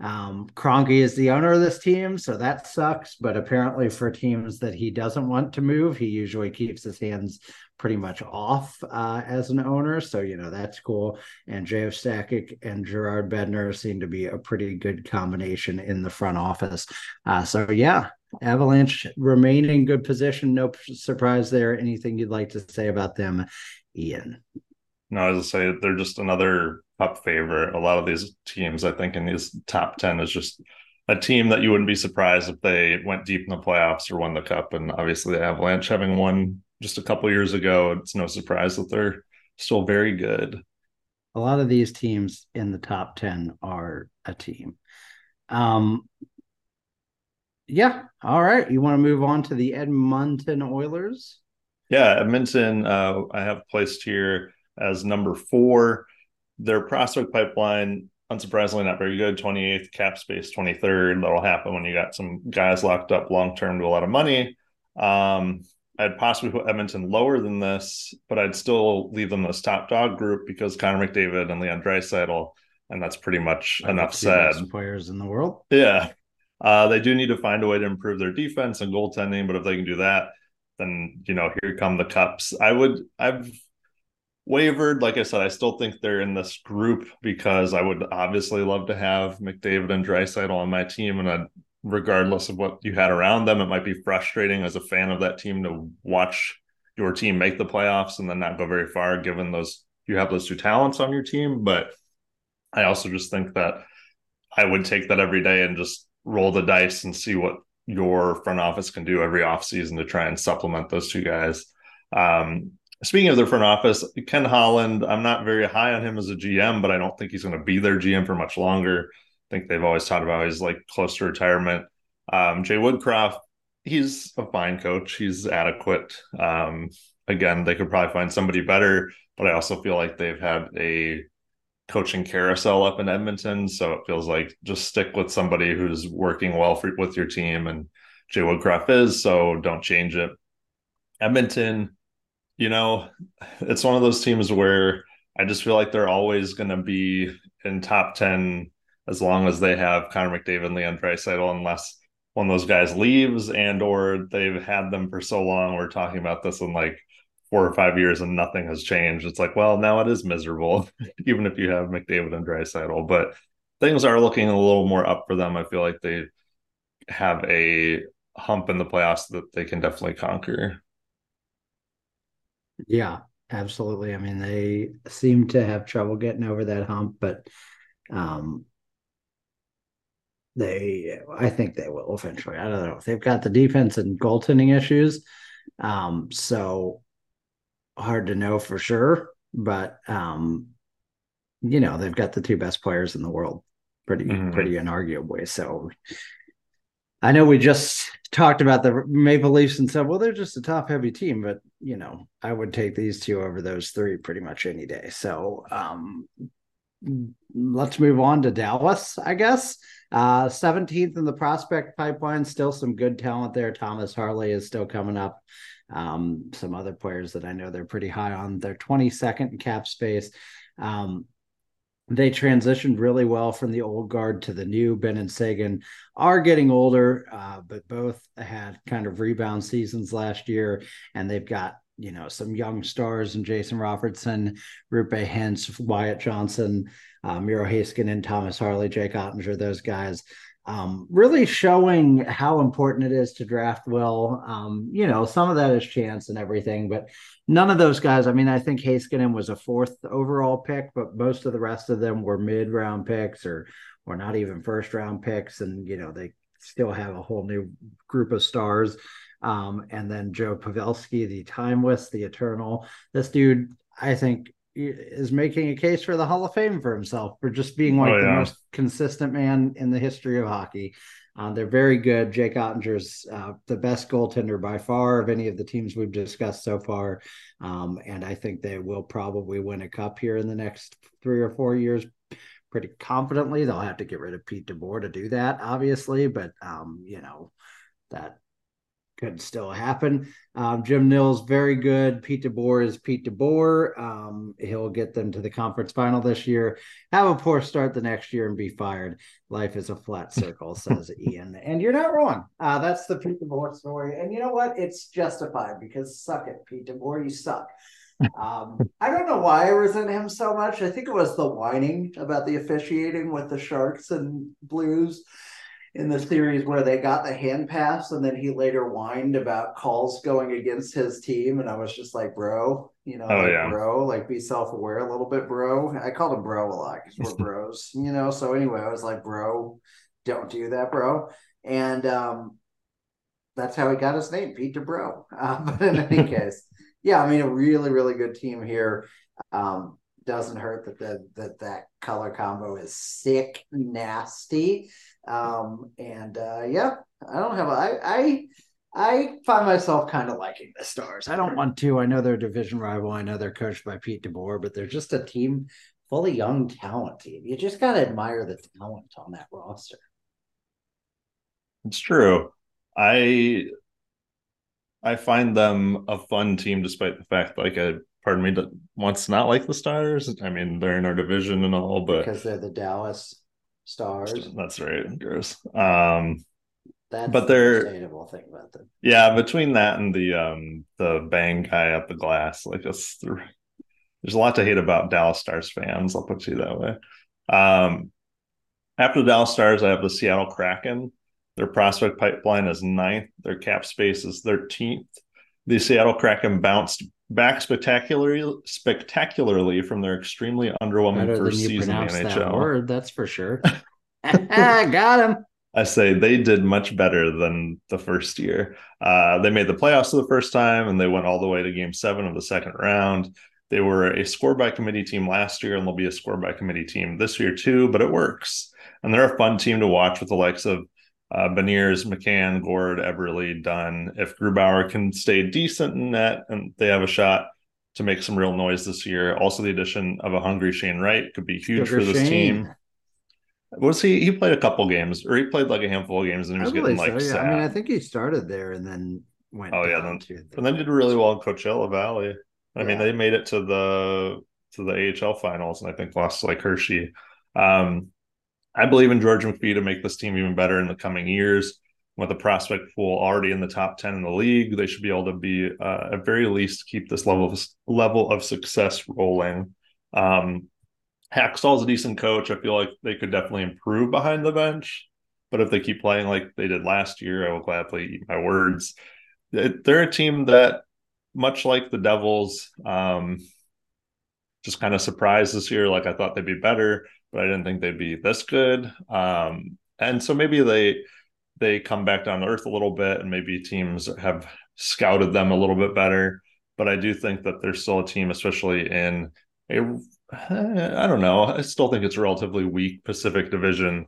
Speaker 1: Um, Kroenke is the owner of this team, so that sucks. But apparently, for teams that he doesn't want to move, he usually keeps his hands pretty much off uh, as an owner. So you know that's cool. And J.F. Sakic and Jared Bednar seem to be a pretty good combination in the front office. Uh, so yeah, Avalanche remain in good position. No surprise there. Anything you'd like to say about them, Ian?
Speaker 2: No, as I say, they're just another cup favorite. A lot of these teams, I think, in these top 10 is just a team that you wouldn't be surprised if they went deep in the playoffs or won the cup. And obviously, the Avalanche having won just a couple years ago, it's no surprise that they're still very good.
Speaker 1: A lot of these teams in the top 10 are a team. Um, yeah. All right. You want to move on to the Edmonton Oilers?
Speaker 2: Yeah. Edmonton, uh, I have placed here as number four. Their prospect pipeline, unsurprisingly, not very good. 28th cap space, 23rd. That'll happen when you got some guys locked up long term to a lot of money. Um, I'd possibly put Edmonton lower than this, but I'd still leave them as top dog group because Connor McDavid and Leon Draisaitl, and that's pretty much enough said.
Speaker 1: Players in the world.
Speaker 2: Yeah, uh, they do need to find a way to improve their defense and goaltending, but if they can do that, then you know here come the cups. I would I've wavered. Like I said, I still think they're in this group because I would obviously love to have McDavid and Draisaitl on my team, and I'd, regardless of what you had around them, it might be frustrating as a fan of that team to watch your team make the playoffs and then not go very far, given those you have those two talents on your team. But I also just think that I would take that every day and just roll the dice and see what your front office can do every offseason to try and supplement those two guys. Um, Speaking of their front office, Ken Holland, I'm not very high on him as a GM, but I don't think he's going to be their GM for much longer. I think they've always talked about he's like close to retirement. Um, Jay Woodcroft, he's a fine coach. He's adequate. Um, again, they could probably find somebody better, but I also feel like they've had a coaching carousel up in Edmonton. So it feels like just stick with somebody who's working well for, with your team and Jay Woodcroft is, so don't change it. Edmonton, you know, it's one of those teams where I just feel like they're always going to be in top 10 as long as they have Connor McDavid, and Leon Draisaitl, unless one of those guys leaves and or they've had them for so long. We're talking about this in like four or five years and nothing has changed. It's like, well, now it is miserable, [LAUGHS] even if you have McDavid and Draisaitl. But things are looking a little more up for them. I feel like they have a hump in the playoffs that they can definitely conquer.
Speaker 1: Yeah, absolutely. I mean, they seem to have trouble getting over that hump, but um they I think they will eventually. I don't know. They've got the defense and goaltending issues. Um, so hard to know for sure, but um, you know, they've got the two best players in the world pretty mm-hmm. pretty inarguably. So I know we just talked about the Maple Leafs and said, well, they're just a top heavy team, but you know, I would take these two over those three pretty much any day. So um, let's move on to Dallas, I guess. Uh, 17th in the prospect pipeline, still some good talent there. Thomas Harley is still coming up. Um, some other players that I know they're pretty high on. They're 22nd in cap space. Um, they transitioned really well from the old guard to the new. Benn and Seguin are getting older, uh, but both had kind of rebound seasons last year, and they've got you know some young stars and Jason Robertson, Roope Hintz, Wyatt Johnston, uh, Miro and Thomas Harley, Jake Oettinger, those guys um, really showing how important it is to draft well. Um, you know, some of that is chance and everything, but none of those guys. I mean, I think Heiskanen was a fourth overall pick, but most of the rest of them were mid round picks or or not even first round picks, and you know they still have a whole new group of stars. Um, and then Joe Pavelski, the timeless, the eternal. This dude, I think, is making a case for the Hall of Fame for himself for just being like oh, yeah. the most consistent man in the history of hockey. Uh, they're very good. Jake Oettinger's uh, the best goaltender by far of any of the teams we've discussed so far, um, and I think they will probably win a cup here in the next three or four years. Pretty confidently, they'll have to get rid of Pete DeBoer to do that, obviously, but um, you know that could still happen. Um, Jim Nill's very good. Pete DeBoer is Pete DeBoer. Um, he'll get them to the conference final this year. Have a poor start the next year and be fired. Life is a flat [LAUGHS] circle, says Ian. And you're not wrong. Uh, that's the Pete DeBoer story. And you know what? It's justified because suck it, Pete DeBoer. You suck. Um, I don't know why I resent him so much. I think it was the whining about the officiating with the Sharks and Blues in the series where they got the hand pass and then he later whined about calls going against his team and I was just like bro you know oh, like, yeah. bro like be self-aware a little bit bro. I called him bro a lot because we're [LAUGHS] bros you know? So anyway I was like bro don't do that bro. And um that's how he got his name Peter Bro. Uh, [LAUGHS] but in any [LAUGHS] case yeah I mean a really really good team here. Um doesn't hurt that the, that that color combo is sick nasty um, and uh, yeah, I don't have a, I, I I find myself kind of liking the Stars. I don't want to. I know they're a division rival. I know they're coached by Pete DeBoer, but they're just a team full of young talent. Team. You just got to admire the talent on that roster.
Speaker 2: It's true. I I find them a fun team, despite the fact, like, a pardon me, wants not like the Stars. I mean, they're in our division and all, but
Speaker 1: because they're the Dallas stars.
Speaker 2: That's right, gross. Um,
Speaker 1: that's but they're sustainable thing about them.
Speaker 2: Yeah, between that and the um the bang guy up the glass, like there's a lot to hate about Dallas Stars fans. I'll put you that way. Um, after the Dallas Stars, I have the Seattle Kraken. Their prospect pipeline is ninth. Their cap space is 13th. The Seattle Kraken bounced back spectacularly spectacularly from their extremely underwhelming Better first season in the NHL.
Speaker 1: That word, that's for sure. [LAUGHS] [LAUGHS] Got him.
Speaker 2: I say they did much better than the first year. Uh, they made the playoffs for the first time and they went all the way to game seven of the second round. They were a score by committee team last year and they'll be a score by committee team this year too, but it works. And they're a fun team to watch with the likes of uh, Beniers, McCann, Gourde, Eberle, Dunn. If Grubauer can stay decent in net and they have a shot to make some real noise this year. Also, the addition of a hungry Shane Wright could be huge Sugar for this Shane. team. Was he? He played a couple games, or he played like a handful of games, and he was getting like.
Speaker 1: So, yeah. I mean, I think he started there and then went.
Speaker 2: Oh yeah, then, and then did really well in Coachella Valley. I yeah. mean, they made it to the to the AHL finals, and I think lost like Hershey. Um, I believe in George McPhee to make this team even better in the coming years. With a prospect pool already in the top ten in the league, they should be able to be uh, at very least keep this level of level of success rolling. Um, Hakstol's a decent coach. I feel like they could definitely improve behind the bench. But if they keep playing like they did last year, I will gladly eat my words. They're a team that, much like the Devils, um, just kind of surprised this year. Like I thought they'd be better, but I didn't think they'd be this good. Um, and so maybe they they come back down to earth a little bit, and maybe teams have scouted them a little bit better. But I do think that they're still a team, especially in a I don't know. I still think it's a relatively weak Pacific Division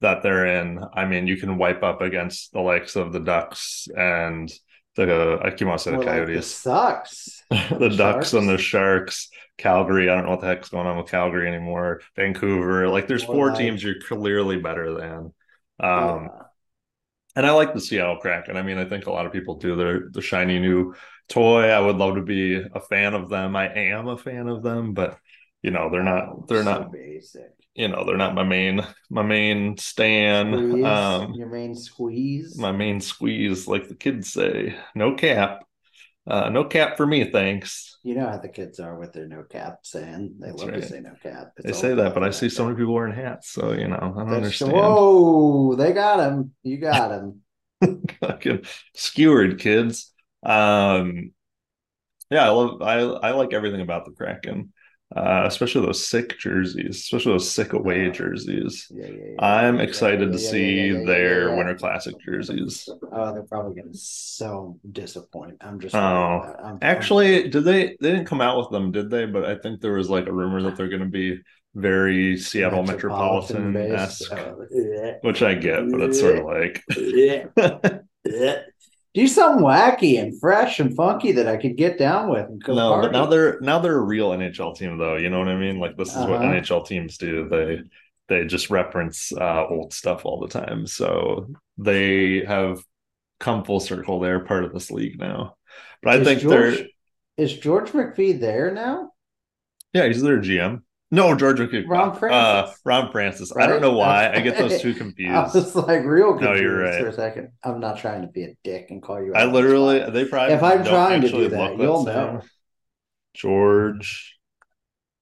Speaker 2: that they're in. I mean, you can wipe up against the likes of the Ducks and the I keep on saying the Coyotes. Like the
Speaker 1: sucks.
Speaker 2: the Ducks and the Sharks. Calgary. I don't know what the heck's going on with Calgary anymore. Vancouver. Like there's four teams you're clearly better than. Um, yeah. And I like the Seattle Kraken. I mean, I think a lot of people do. They're the shiny new toy. I would love to be a fan of them. I am a fan of them, but you know they're not they're so not basic you know they're not my main my main stand
Speaker 1: um your main squeeze
Speaker 2: my main squeeze like the kids say no cap uh no cap for me thanks.
Speaker 1: You know how the kids are with their no cap saying. They That's love right. to say no cap.
Speaker 2: It's they say that but i see so many people wearing hats so you know i don't That's, understand.
Speaker 1: whoa they got him you got him [LAUGHS]
Speaker 2: fucking skewered kids. Um yeah i love i i like everything about the kraken uh, especially those sick jerseys, especially those sick away jerseys. Yeah, yeah, yeah, I'm excited to see their Winter Classic jerseys.
Speaker 1: Oh, they're probably going to so disappoint. I'm just.
Speaker 2: Oh, I'm, actually, I'm... did they? They didn't come out with them, did they? But I think there was like a rumor that they're going to be very Seattle Metropolitan esque, oh, which I get, but it's sort of like [LAUGHS]
Speaker 1: do something wacky and fresh and funky that I could get down with.
Speaker 2: no, party. but now they're now they're a real NHL team, though. You know what I mean? Like this is uh-huh. what NHL teams do. They they just reference uh, old stuff all the time. So they have come full circle. They're part of this league now. But is I think
Speaker 1: George,
Speaker 2: they're
Speaker 1: is George McPhee there now?
Speaker 2: Yeah, he's their GM. No, George. Ron uh, Francis. Uh, Ron Francis. Right? I don't know why. I get those [LAUGHS] two confused. I
Speaker 1: was like real confused no, you're right. for a second. I'm not trying to be a dick and call you.
Speaker 2: I literally, they probably.
Speaker 1: If I'm trying to do that, you'll know.
Speaker 2: George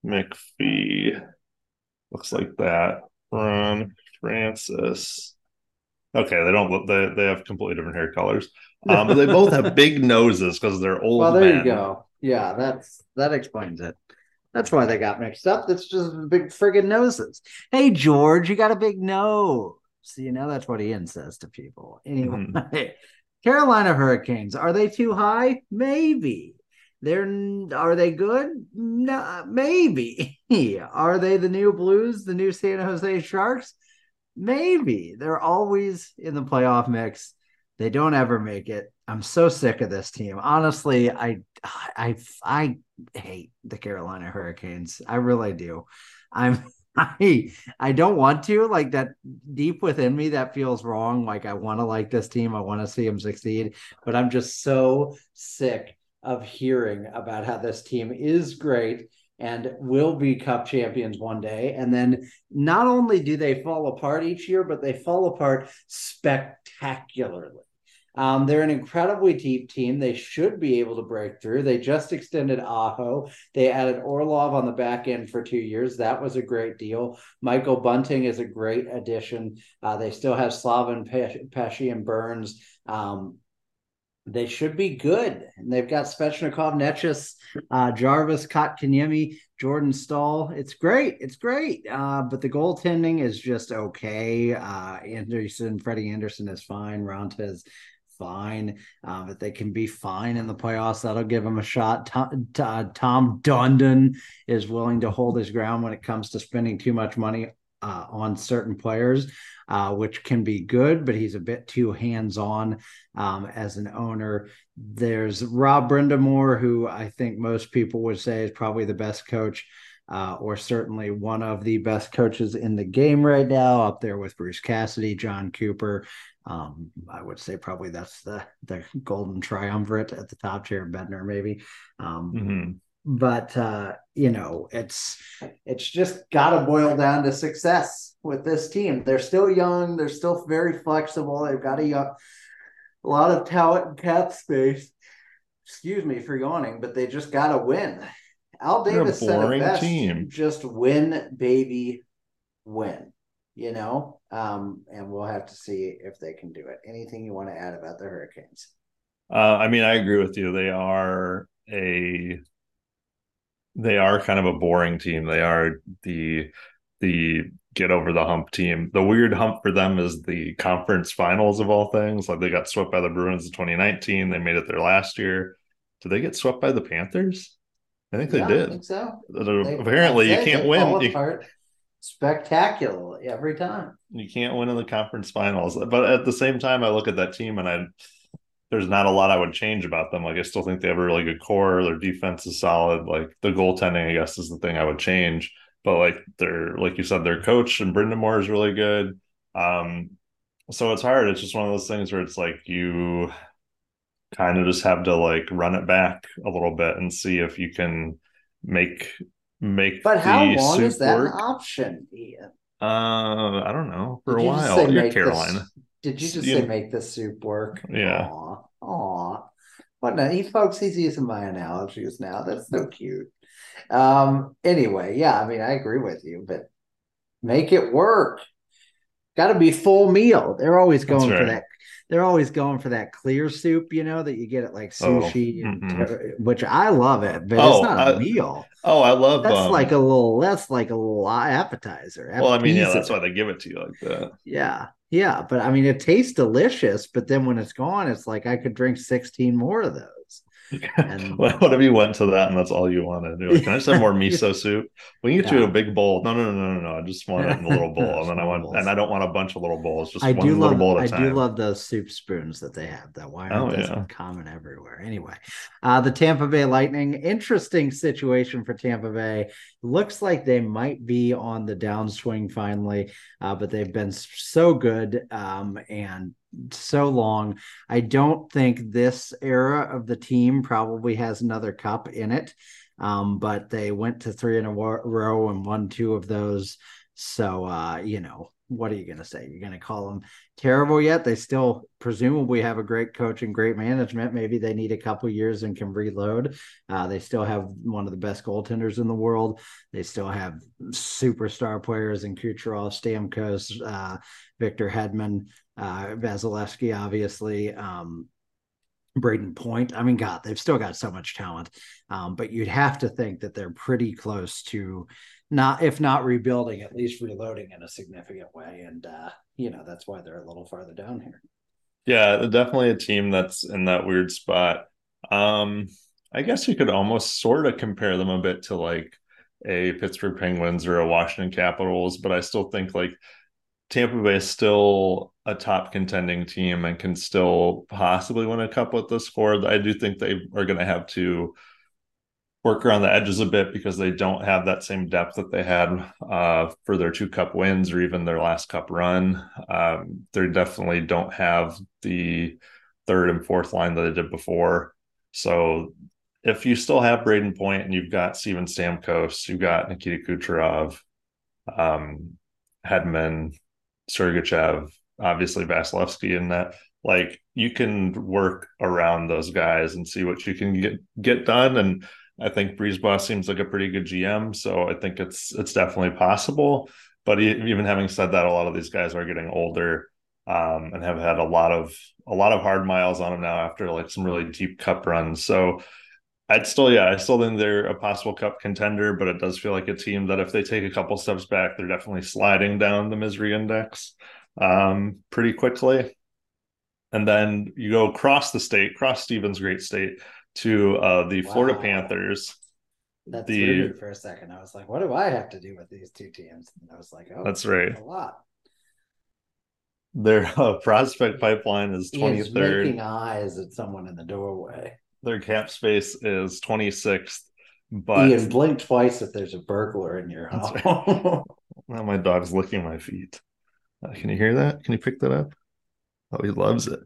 Speaker 2: McPhee. Looks like that. Ron Francis. Okay, they don't look. They they have completely different hair colors, um, but they both have [LAUGHS] big noses because they're old.
Speaker 1: Well, there
Speaker 2: men.
Speaker 1: you go. Yeah, that's that explains it. That's why they got mixed up. That's just big friggin' noses. Hey, George, you got a big nose. You know, that's what Ian says to people. Anyway, mm-hmm. [LAUGHS] Carolina Hurricanes, are they too high? Maybe. They're are they good? No, maybe. [LAUGHS] are they the new Blues, the new San Jose Sharks? Maybe. They're always in the playoff mix. They don't ever make it. I'm so sick of this team. Honestly, I I I hate the Carolina Hurricanes. I really do. I'm [LAUGHS] I I don't want to like that deep within me that feels wrong. Like I want to like this team. I want to see them succeed, but I'm just so sick of hearing about how this team is great and will be cup champions one day. And then not only do they fall apart each year, but they fall apart spectacularly. Um, they're an incredibly deep team. They should be able to break through. They just extended Aho. They added Orlov on the back end for two years. That was a great deal. Michael Bunting is a great addition. Uh, they still have Slavin Pesce and Burns. Um, they should be good. And they've got Svechnikov, Necas, uh, Jarvis, Kotkaniemi, Jordan Staal. It's great. It's great. Uh, but the goaltending is just okay. Uh, Andersen, Freddie Andersen is fine. Raanta is fine. Um, if they can be fine in the playoffs, that'll give them a shot. Tom, Tom Dundon is willing to hold his ground when it comes to spending too much money uh, on certain players, uh, which can be good, but he's a bit too hands on um, as an owner. There's Rob Brind'Amour, who I think most people would say is probably the best coach uh, or certainly one of the best coaches in the game right now, up there with Bruce Cassidy, Jon Cooper. Um, I would say probably that's the the golden triumvirate at the top. Jared Bednar, maybe. Um, mm-hmm. But uh, you know, it's it's just got to boil down to success with this team. They're still young. They're still very flexible. They've got a young, a lot of talent and cap space. Excuse me for yawning, but they just got to win. Al Davis said it best, team. Just win, baby, win. You know, um, and we'll have to see if they can do it. Anything you want to add about the Hurricanes?
Speaker 2: Uh, I mean, I agree with you. They are a they are kind of a boring team. They are the the get over the hump team. The weird hump for them is the conference finals of all things. Like they got swept by the Bruins in 2019. They made it there last year. Did they get swept by the Panthers? I think they yeah, did. I think so. They, Apparently, you can't win. You,
Speaker 1: spectacularly every time.
Speaker 2: You can't win in the conference finals. But at the same time, I look at that team and I there's not a lot I would change about them. Like I still think they have a really good core. Their defense is solid. Like the goaltending, I guess, is the thing I would change. But like they're like you said, their coach and Brind'Amour is really good. Um, so it's hard. It's just one of those things where it's like you kind of just have to like run it back a little bit and see if you can make make
Speaker 1: but how long is that work. an option
Speaker 2: Ian? uh i don't know. For did a while. you're carolina
Speaker 1: this, did you just you, say make the soup work?
Speaker 2: Yeah.
Speaker 1: Aw, aw. but no he folks he's using my analogies now. That's so cute. Um anyway yeah i mean i agree with you but make it work. Got to be full meal. They're always going right. for that they're always going for that clear soup, you know, that you get at like oh, sushi, oh, mm-hmm. which I love it, but oh, it's not a meal.
Speaker 2: Oh, I love that.
Speaker 1: that's um, like a little that's like a little appetizer.
Speaker 2: Well, I mean, yeah, that's why they give it to you like that.
Speaker 1: Yeah, yeah, but I mean, it tastes delicious, but then when it's gone, it's like I could drink sixteen more of those.
Speaker 2: And, [LAUGHS] what if you went to that and that's all you wanted? You're like, can I just have more miso [LAUGHS] soup? We can get yeah. you a big bowl. No, no, no, no, no. I just want it in a little [LAUGHS] bowl, and then I want, and I don't want a bunch of little bowls. Just I one do
Speaker 1: love,
Speaker 2: bowl
Speaker 1: I
Speaker 2: time.
Speaker 1: do love those soup spoons that they have. That why aren't oh, those yeah. common everywhere? Anyway, uh, the Tampa Bay Lightning, interesting situation for Tampa Bay. Looks like they might be on the downswing finally, uh, but they've been so good um, and so long. I don't think this era of the team probably has another cup in it, um, but they went to three in a row and won two of those. So, uh, you know, what are you going to say? You're going to call them terrible yet? They still presumably have a great coach and great management. Maybe they need a couple years and can reload. Uh, they still have one of the best goaltenders in the world. They still have superstar players in Kucherov, Stamkos, uh, Victor Hedman uh, Vasilevskiy, obviously. Um, Brayden Point. I mean, God, they've still got so much talent. Um, but you'd have to think that they're pretty close to not, if not rebuilding, at least reloading in a significant way. And, uh, you know, that's why they're a little farther down here.
Speaker 2: Yeah, definitely a team that's in that weird spot. Um, I guess you could almost sort of compare them a bit to like a Pittsburgh Penguins or a Washington Capitals, but I still think like Tampa Bay is still a top contending team and can still possibly win a cup with this score. I do think they are going to have to work around the edges a bit because they don't have that same depth that they had uh, for their two cup wins or even their last cup run. Um, they definitely don't have the third and fourth line that they did before. So if you still have Brayden Point and you've got Steven Stamkos, you've got Nikita Kucherov, um, Hedman, Sergachev, obviously Vasilevskiy in that. Like you can work around those guys and see what you can get get done. And I think BriseBois seems like a pretty good GM, so I think it's it's definitely possible. But even having said that, a lot of these guys are getting older um, and have had a lot of a lot of hard miles on them now after like some really deep cup runs. So I'd still, yeah, I still think they're a possible cup contender, but it does feel like a team that if they take a couple steps back, they're definitely sliding down the misery index um, pretty quickly. And then you go across the state, cross Stevens' great state, to uh, the wow. Florida Panthers.
Speaker 1: That the, for a second. I was like, what do I have to do with these two teams? And I was like, oh,
Speaker 2: that's right.
Speaker 1: A lot.
Speaker 2: Their uh, prospect pipeline is 23rd.
Speaker 1: making eyes at someone in the doorway
Speaker 2: their cap space is 26th. But
Speaker 1: Ian, blink twice if there's a burglar in your
Speaker 2: house.
Speaker 1: home.
Speaker 2: now my dog's licking my feet. Uh, can you hear that? Can you pick that up? Oh, he loves it.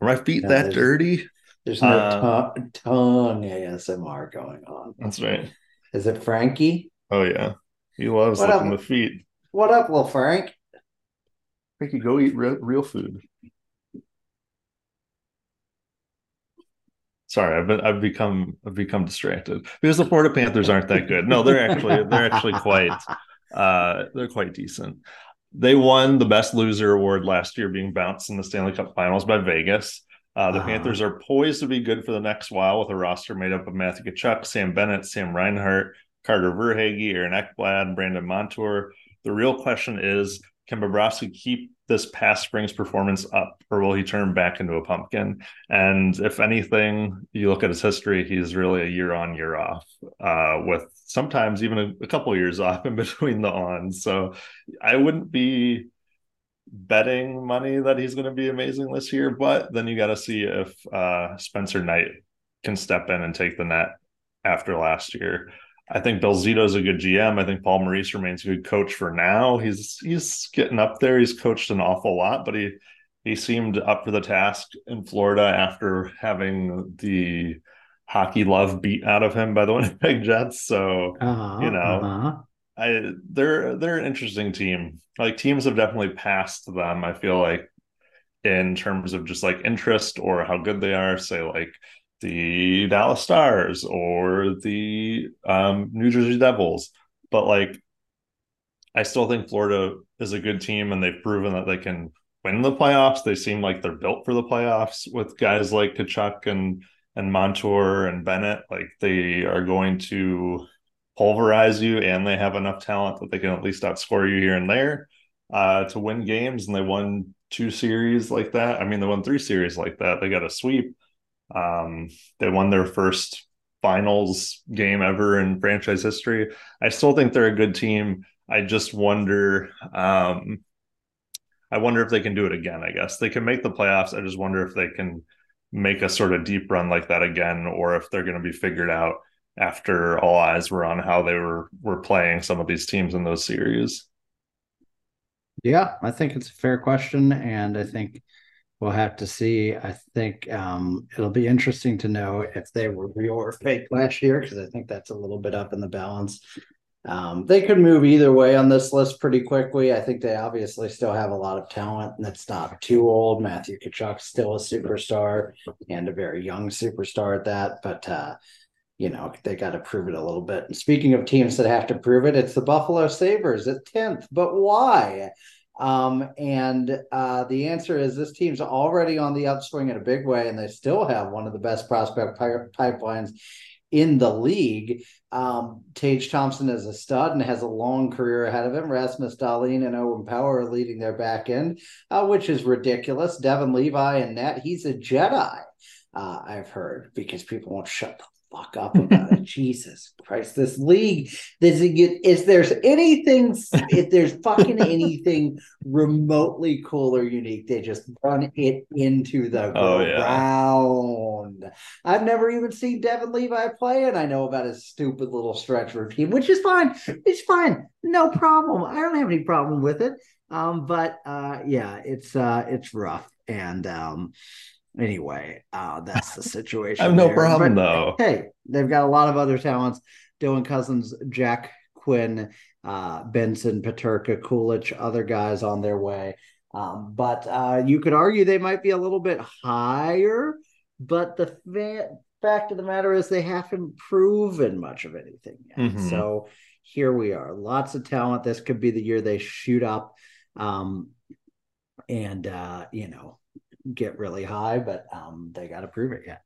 Speaker 2: Are my feet
Speaker 1: No,
Speaker 2: that dirty?
Speaker 1: There's no
Speaker 2: Uh,
Speaker 1: tongue, tongue ASMR going on.
Speaker 2: That's right.
Speaker 1: Is it Frankie?
Speaker 2: Oh yeah, he loves
Speaker 1: What
Speaker 2: licking
Speaker 1: up?
Speaker 2: the feet.
Speaker 1: What up, little Frank?
Speaker 2: We could go eat real, real food. Sorry, I've been I've become I've become distracted because the Florida Panthers aren't that good. No, they're actually they're actually [LAUGHS] quite uh they're quite decent. They won the best loser award last year, being bounced in the Stanley Cup Finals by Vegas. Uh, the
Speaker 1: Uh-huh.
Speaker 2: Panthers are poised to be good for the next while with a roster made up of Matthew Tkachuk, Sam Bennett, Sam Reinhart, Carter Verhaeghe, Aaron Ekblad, Brandon Montour. The real question is, can Bobrovsky keep this past spring's performance up, or will he turn back into a pumpkin? And if anything, you look at his history, he's really a year on, year off, uh, with sometimes even a, a couple years [LAUGHS] off in between the ons. So I wouldn't be betting money that he's going to be amazing this year, but then you got to see if uh, Spencer Knight can step in and take the net after last year. I think Bill Zito's a good GM. I think Paul Maurice remains a good coach for now. He's he's getting up there. He's coached an awful lot, but he he seemed up for the task in Florida after having the hockey love beat out of him by the [LAUGHS] Winnipeg Jets. So
Speaker 1: Uh-huh,
Speaker 2: You know,
Speaker 1: uh-huh.
Speaker 2: I they're they're an interesting team. Like teams have definitely passed them. I feel like in terms of just like interest or how good they are. Say like the Dallas Stars or the um, New Jersey Devils, but like I still think Florida is a good team and they've proven that they can win the playoffs. They seem like they're built for the playoffs with guys like Tkachuk and and Montour and Bennett. Like they are going to pulverize you and they have enough talent that they can at least outscore you here and there uh, to win games. And they won two series like that. I mean, they won three series like that. They got a sweep. Um, they won their first finals game ever in franchise history. I still think they're a good team. I just wonder. Um, I wonder if they can do it again. I guess they can make the playoffs. I just wonder if they can make a sort of deep run like that again, or if they're going to be figured out after all eyes were on how they were were playing some of these teams in those series.
Speaker 1: Yeah, I think it's a fair question, and I think we'll have to see. I think um, it'll be interesting to know if they were real or fake last year, because I think that's a little bit up in the balance. Um, they could move either way on this list pretty quickly. I think they obviously still have a lot of talent that's not too old. Matthew Tkachuk's still a superstar and a very young superstar at that, but uh, you know, they got to prove it a little bit. And speaking of teams that have to prove it, it's the Buffalo Sabres at 10th. But why? Um, and uh, the answer is this team's already on the upswing in a big way, and they still have one of the best prospect pi- pipelines in the league. Um, Tage Thompson is a stud and has a long career ahead of him. Rasmus Dahlin and Owen Power are leading their back end, uh, which is ridiculous. Devon Levi and net, he's a Jedi. Uh, I've heard because people won't shut the fuck up about it. [LAUGHS] Jesus Christ, this league, get is there's anything if there's fucking [LAUGHS] anything remotely cool or unique, they just run it into the
Speaker 2: Oh, yeah.
Speaker 1: ground. I've never even seen Devon Levi play, and I know about his stupid little stretch routine, which is fine. It's fine, no problem. I don't have any problem with it. Um, but uh, yeah, it's uh, it's rough, and um, anyway, uh, that's the situation. [LAUGHS]
Speaker 2: I have no
Speaker 1: there.
Speaker 2: problem
Speaker 1: But,
Speaker 2: though.
Speaker 1: Hey, they've got a lot of other talents. Dylan Cozens, Jack Quinn, uh, Benson, Peterka, Coolidge, other guys on their way. Um, but uh, you could argue they might be a little bit higher. But the fa- fact of the matter is they haven't proven much of anything yet.
Speaker 2: Mhm.
Speaker 1: So here we are. Lots of talent. This could be the year they shoot up um, and, uh, you know, get really high, but um, they got to prove it yet.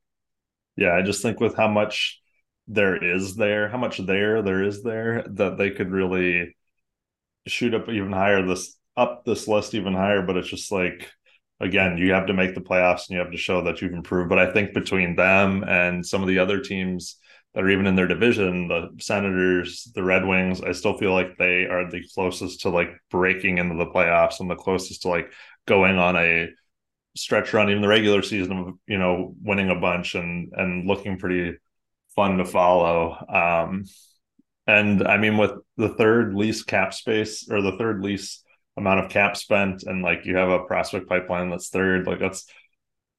Speaker 2: Yeah, I just think with how much there is there, how much there there is there, that they could really shoot up even higher this up this list even higher. But it's just like again, you have to make the playoffs and you have to show that you've improved. But I think between them and some of the other teams that are even in their division, the Senators, the Red Wings, I still feel like they are the closest to like breaking into the playoffs and the closest to like going on a stretch run, even the regular season of you know winning a bunch and and looking pretty fun to follow. Um, and I mean, with the third least cap space or the third least amount of cap spent, and like you have a prospect pipeline that's third, like that's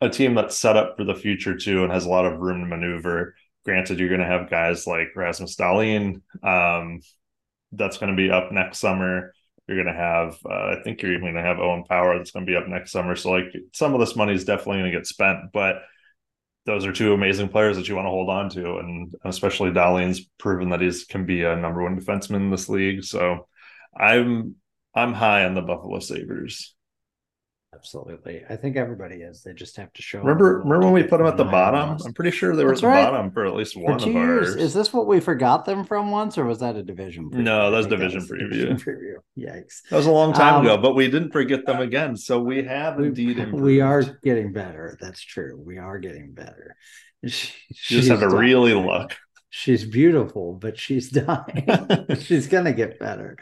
Speaker 2: a team that's set up for the future too and has a lot of room to maneuver. Granted, you're going to have guys like Rasmus Dahlin, um, that's going to be up next summer. You're going to have, uh, I think you're even going to have Owen Power that's going to be up next summer. So, like, some of this money is definitely going to get spent, but those are two amazing players that you want to hold on to. And especially Dahlin's proven that he's can be a number one defenseman in this league. So, I'm I'm high on the Buffalo Sabres.
Speaker 1: Absolutely. I think everybody is. They just have to show.
Speaker 2: Remember, remember when we put them at the bottom? I'm pretty sure they were That's at the right. bottom for at least for one of years.
Speaker 1: ours. Is this what we forgot them from once, or was that a division?
Speaker 2: Preview? No, that was division that was preview. Division
Speaker 1: preview. Yikes!
Speaker 2: That was a long time um, ago, but we didn't forget them again. So we have we, indeed. [LAUGHS] Improved.
Speaker 1: We are getting better. That's true. We are getting better. [LAUGHS]
Speaker 2: She, you just have to really look.
Speaker 1: She's beautiful, but she's [LAUGHS] dying. she's gonna get better.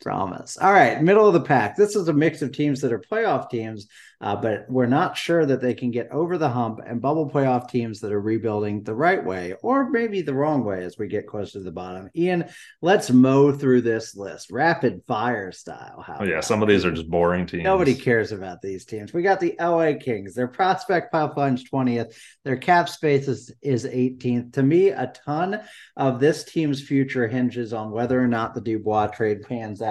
Speaker 1: Promise. All right, middle of the pack. This is a mix of teams that are playoff teams uh, but we're not sure that they can get over the hump and bubble playoff teams that are rebuilding the right way or maybe the wrong way as we get closer to the bottom. Ian, let's mow through this list rapid fire style.
Speaker 2: How oh, yeah, some of these are just boring teams.
Speaker 1: Nobody cares about these teams. We got the LA Kings, their prospect pipeline's 20th, their cap space is, is 18th. To me, a ton of this team's future hinges on whether or not the Dubois trade pans out.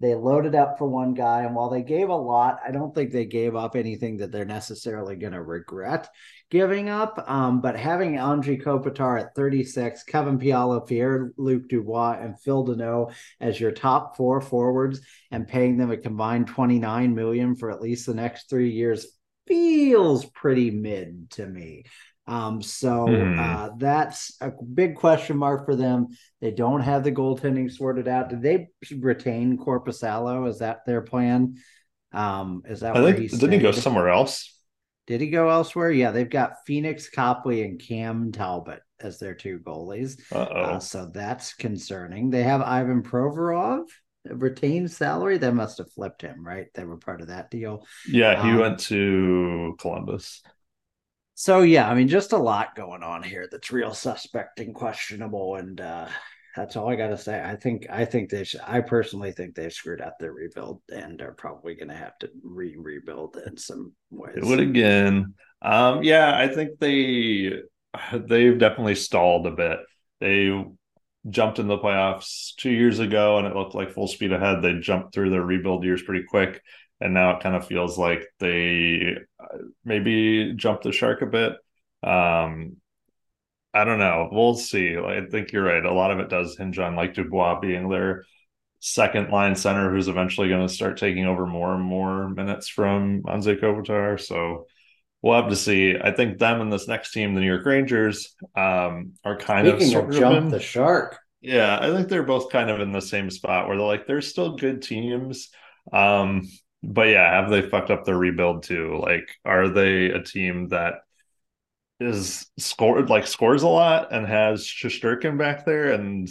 Speaker 1: They loaded up for one guy, and while they gave a lot, I don't think they gave up anything that they're necessarily going to regret giving up. Um, but having Anze Kopitar at 36, Kevin Fiala, Pierre Luc Dubois, and Phil Danault as your top four forwards, and paying them a combined 29 million for at least the next three years feels pretty mid to me. Um, so mm. uh, that's a big question mark for them. They don't have the goaltending sorted out. Did they retain Korpisalo? Is that their plan? Um, is that
Speaker 2: I where think, he didn't he go somewhere else?
Speaker 1: Did he go elsewhere? Yeah, they've got Pheonix Copley and Cam Talbot as their two goalies. Uh, so that's concerning. They have Ivan Provorov retained salary. They must have flipped him, right? They were part of that deal.
Speaker 2: Yeah, he um, went to Columbus.
Speaker 1: So yeah, I mean, just a lot going on here that's real suspect and questionable, and uh, that's all I got to say. I think I think they I personally think they've screwed up their rebuild and are probably going to have to re rebuild in some ways.
Speaker 2: It again. Um, yeah, I think they they've definitely stalled a bit. They jumped in the playoffs two years ago, and it looked like full speed ahead. They jumped through their rebuild years pretty quick and now it kind of feels like they maybe jump the shark a bit. Um, I don't know. We'll see. I think you're right. A lot of it does hinge on like Dubois being their second line center, who's eventually going to start taking over more and more minutes from Anze Kopitar. So we'll have to see. I think them and this next team, the New York Rangers, um, are kind Speaking
Speaker 1: of, of jump the shark.
Speaker 2: Yeah, I think they're both kind of in the same spot where they're like they're still good teams. Um, but yeah, have they fucked up their rebuild too? Like, are they a team that is scored like scores a lot and has Shesterkin back there and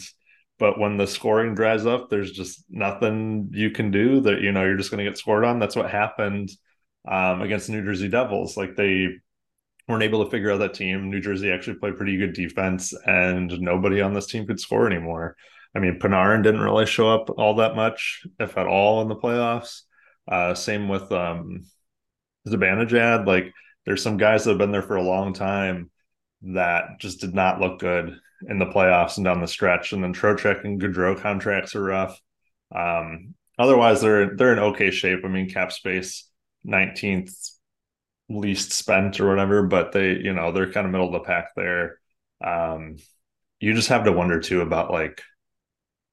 Speaker 2: but when the scoring dries up, there's just nothing you can do that you know you're just going to get scored on. That's what happened um, against New Jersey Devils. Like they weren't able to figure out that team. New Jersey actually played pretty good defense, and nobody on this team could score anymore. I mean, Panarin didn't really show up all that much, if at all, in the playoffs. Uh, same with um, Zibanejad. Like there's some guys that have been there for a long time that just did not look good in the playoffs and down the stretch. And then Trocheck and Gaudreau contracts are rough. Um, otherwise, they're they're in okay shape. I mean, cap space 19th least spent or whatever, but they you know they're kind of middle of the pack there. Um, you just have to wonder too about like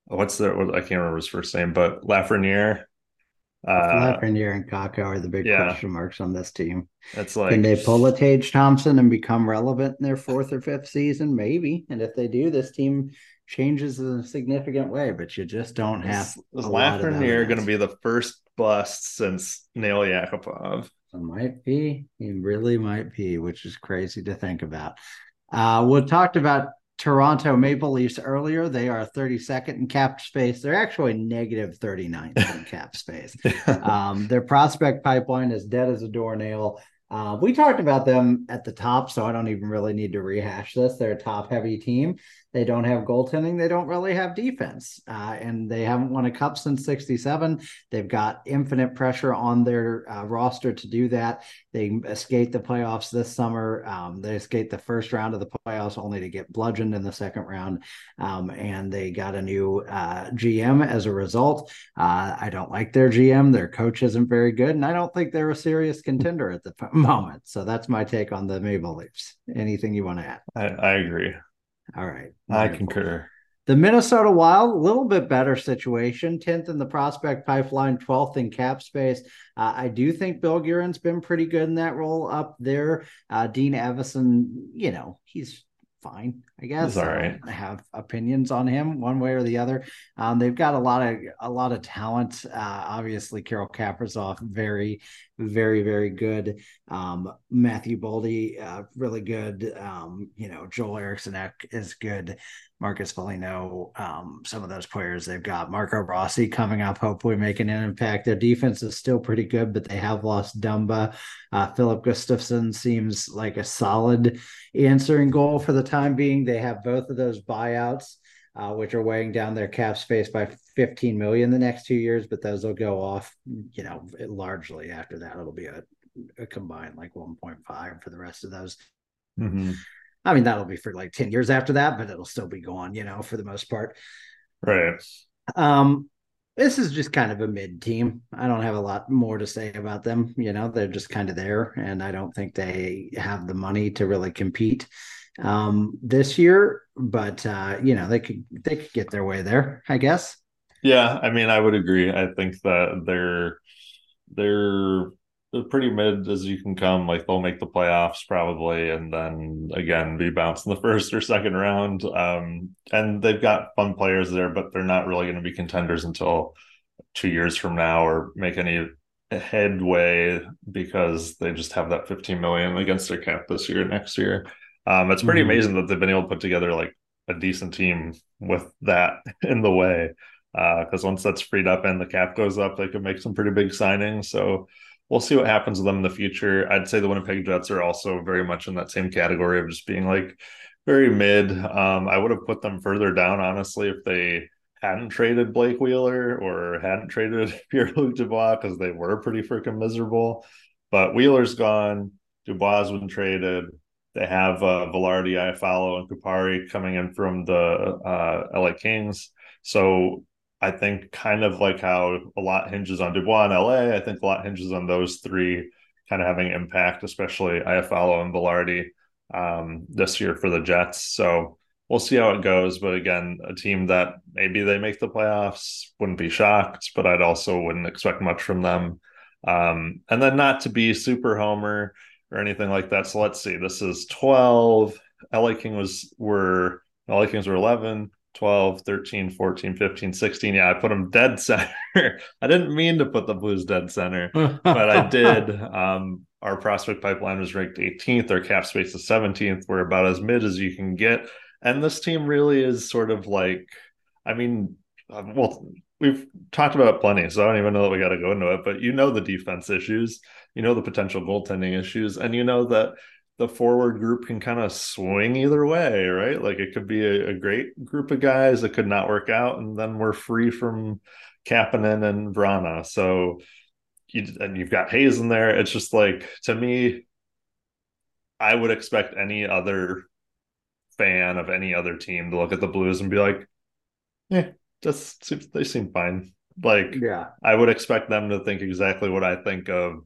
Speaker 2: what's the what, I can't remember his first name, but Lafreniere
Speaker 1: uh, Lafreniere and Kakko are the big yeah. question marks on this team.
Speaker 2: That's like
Speaker 1: can they pull a Tage Thompson and become relevant in their fourth or fifth season? Maybe. And if they do, this team changes in a significant way. But you just don't have. Is,
Speaker 2: is Lafreniere going to be the first bust since Nail Yakupov?
Speaker 1: It might be. He really might be, which is crazy to think about. Uh, we talked about Toronto Maple Leafs earlier. They are 32nd in cap space. They're actually negative 39th in [LAUGHS] cap space. Um, their prospect pipeline is dead as a doornail. Uh, we talked about them at the top, so I don't even really need to rehash this. They're a top heavy team. They don't have goaltending. They don't really have defense. Uh, and they haven't won a cup since 67. They've got infinite pressure on their uh, roster to do that. They escaped the playoffs this summer. Um, they escaped the first round of the playoffs only to get bludgeoned in the second round. Um, and they got a new uh, GM as a result. Uh, I don't like their GM. Their coach isn't very good. And I don't think they're a serious contender at the [LAUGHS] moment. So that's my take on the Maple Leafs. Anything you want to add?
Speaker 2: I, I agree.
Speaker 1: All right.
Speaker 2: I concur.
Speaker 1: The Minnesota Wild, a little bit better situation, 10th in the prospect pipeline, 12th in cap space. Uh, I do think Bill Guerin's been pretty good in that role up there. Uh, Dean Evason, you know, he's fine, I guess.
Speaker 2: All right.
Speaker 1: I have opinions on him one way or the other. Um, they've got a lot of a lot of talent. Uh, obviously, Kirill Kaprizov, very, very, very good. Um, Matthew Boldy, uh, really good. Um, you know, Joel Eriksson is good. Marcus Foligno, um, some of those players they've got. Marco Rossi coming up, hopefully making an impact. Their defense is still pretty good, but they have lost Dumba. Uh, Filip Gustavsson seems like a solid answering goal for the time being. They have both of those buyouts. Uh, which are weighing down their cap space by 15 million the next two years, but those will go off, you know, largely after that. It'll be a, a combined like 1.5 for the rest of those.
Speaker 2: Mm-hmm.
Speaker 1: I mean, that'll be for like 10 years after that, but it'll still be gone, you know, for the most part.
Speaker 2: Right.
Speaker 1: Um, this is just kind of a mid team. I don't have a lot more to say about them. You know, they're just kind of there, and I don't think they have the money to really compete um, this year. But uh, you know, they could they could get their way there, I guess.
Speaker 2: Yeah, I mean, I would agree. I think that they're they're they're pretty mid as you can come. Like they'll make the playoffs probably, and then again be bounced in the [LAUGHS] first or second round. Um, and they've got fun players there, but they're not really going to be contenders until two years from now or make any headway because they just have that 15 million against their cap this year, next year. Um, it's pretty mm-hmm. amazing that they've been able to put together like a decent team with that [LAUGHS] in the way. Because uh, once that's freed up and the cap goes up, they could make some pretty big signings. So we'll see what happens with them in the future. I'd say the Winnipeg Jets are also very much in that same category of just being like very mid. Um, I would have put them further down, honestly, if they hadn't traded Blake Wheeler or hadn't traded [LAUGHS] Pierre Luc Dubois because they were pretty freaking miserable. But Wheeler's gone, Dubois has been traded. They have uh, Vilardi, Iafallo, and Kupari coming in from the uh, LA Kings. So I think kind of like how a lot hinges on Dubois in LA, I think a lot hinges on those three kind of having impact, especially Iafallo and Vilardi um, this year for the Jets. So we'll see how it goes. But again, a team that maybe they make the playoffs wouldn't be shocked, but I'd also wouldn't expect much from them. Um, and then not to be super homer or anything like that. So let's see. This is 12. LA King was were LA Kings were 11. 12, 13, 14, 15, 16. Yeah, I put them dead center. [LAUGHS] I didn't mean to put the Blues dead center, but I did. [LAUGHS] Um, our prospect pipeline was ranked 18th. Our cap space is 17th. We're about as mid as you can get. And this team really is sort of like, I mean, um, well, we've talked about plenty, so I don't even know that we got to go into it, but you know the defense issues, you know the potential goaltending issues, and you know that the forward group can kind of swing either way, right? Like it could be a, a, great group of guys that could not work out, and then we're free from Kapanen and Vrana. So you and you've got Hayes in there. It's just like to me, I would expect any other fan of any other team to look at the Blues and be like, "Yeah, just seems they seem fine." Like,
Speaker 1: yeah,
Speaker 2: I would expect them to think exactly what I think of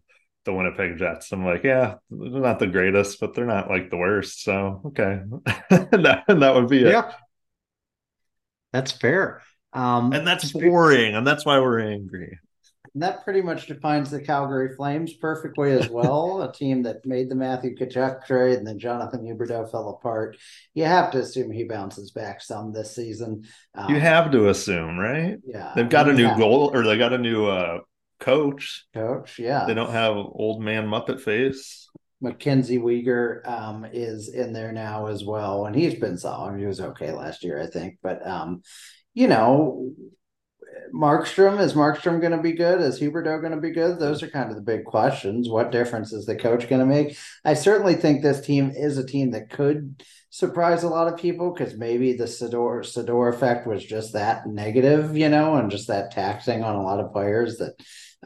Speaker 2: the Winnipeg Jets. I'm like, yeah, they're not the greatest, but they're not like the worst. So okay, [LAUGHS] that, that would be it.
Speaker 1: Yeah, that's fair. Um,
Speaker 2: and that's boring, and that's why we're angry.
Speaker 1: That pretty much defines the Calgary Flames perfectly as well. a team that made the Matthew Tkachuk trade and then Jonathan Huberdeau fell apart. You have to assume he bounces back some this season.
Speaker 2: Um, you have to assume, right?
Speaker 1: Yeah.
Speaker 2: They've got a new goal or they got a new uh, coach.
Speaker 1: Coach, yeah.
Speaker 2: They don't have old man Muppet face.
Speaker 1: Mackenzie Weegar um, is in there now as well, and he's been solid. He was okay last year, I think, but um, you know, Markstrom is Markstrom going to be good? Is Huberdeau going to be good? Those are kind of the big questions. What difference is the coach going to make? I certainly think this team is a team that could surprise a lot of people because maybe the Sutter Sutter effect was just that negative, you know, and just that taxing on a lot of players that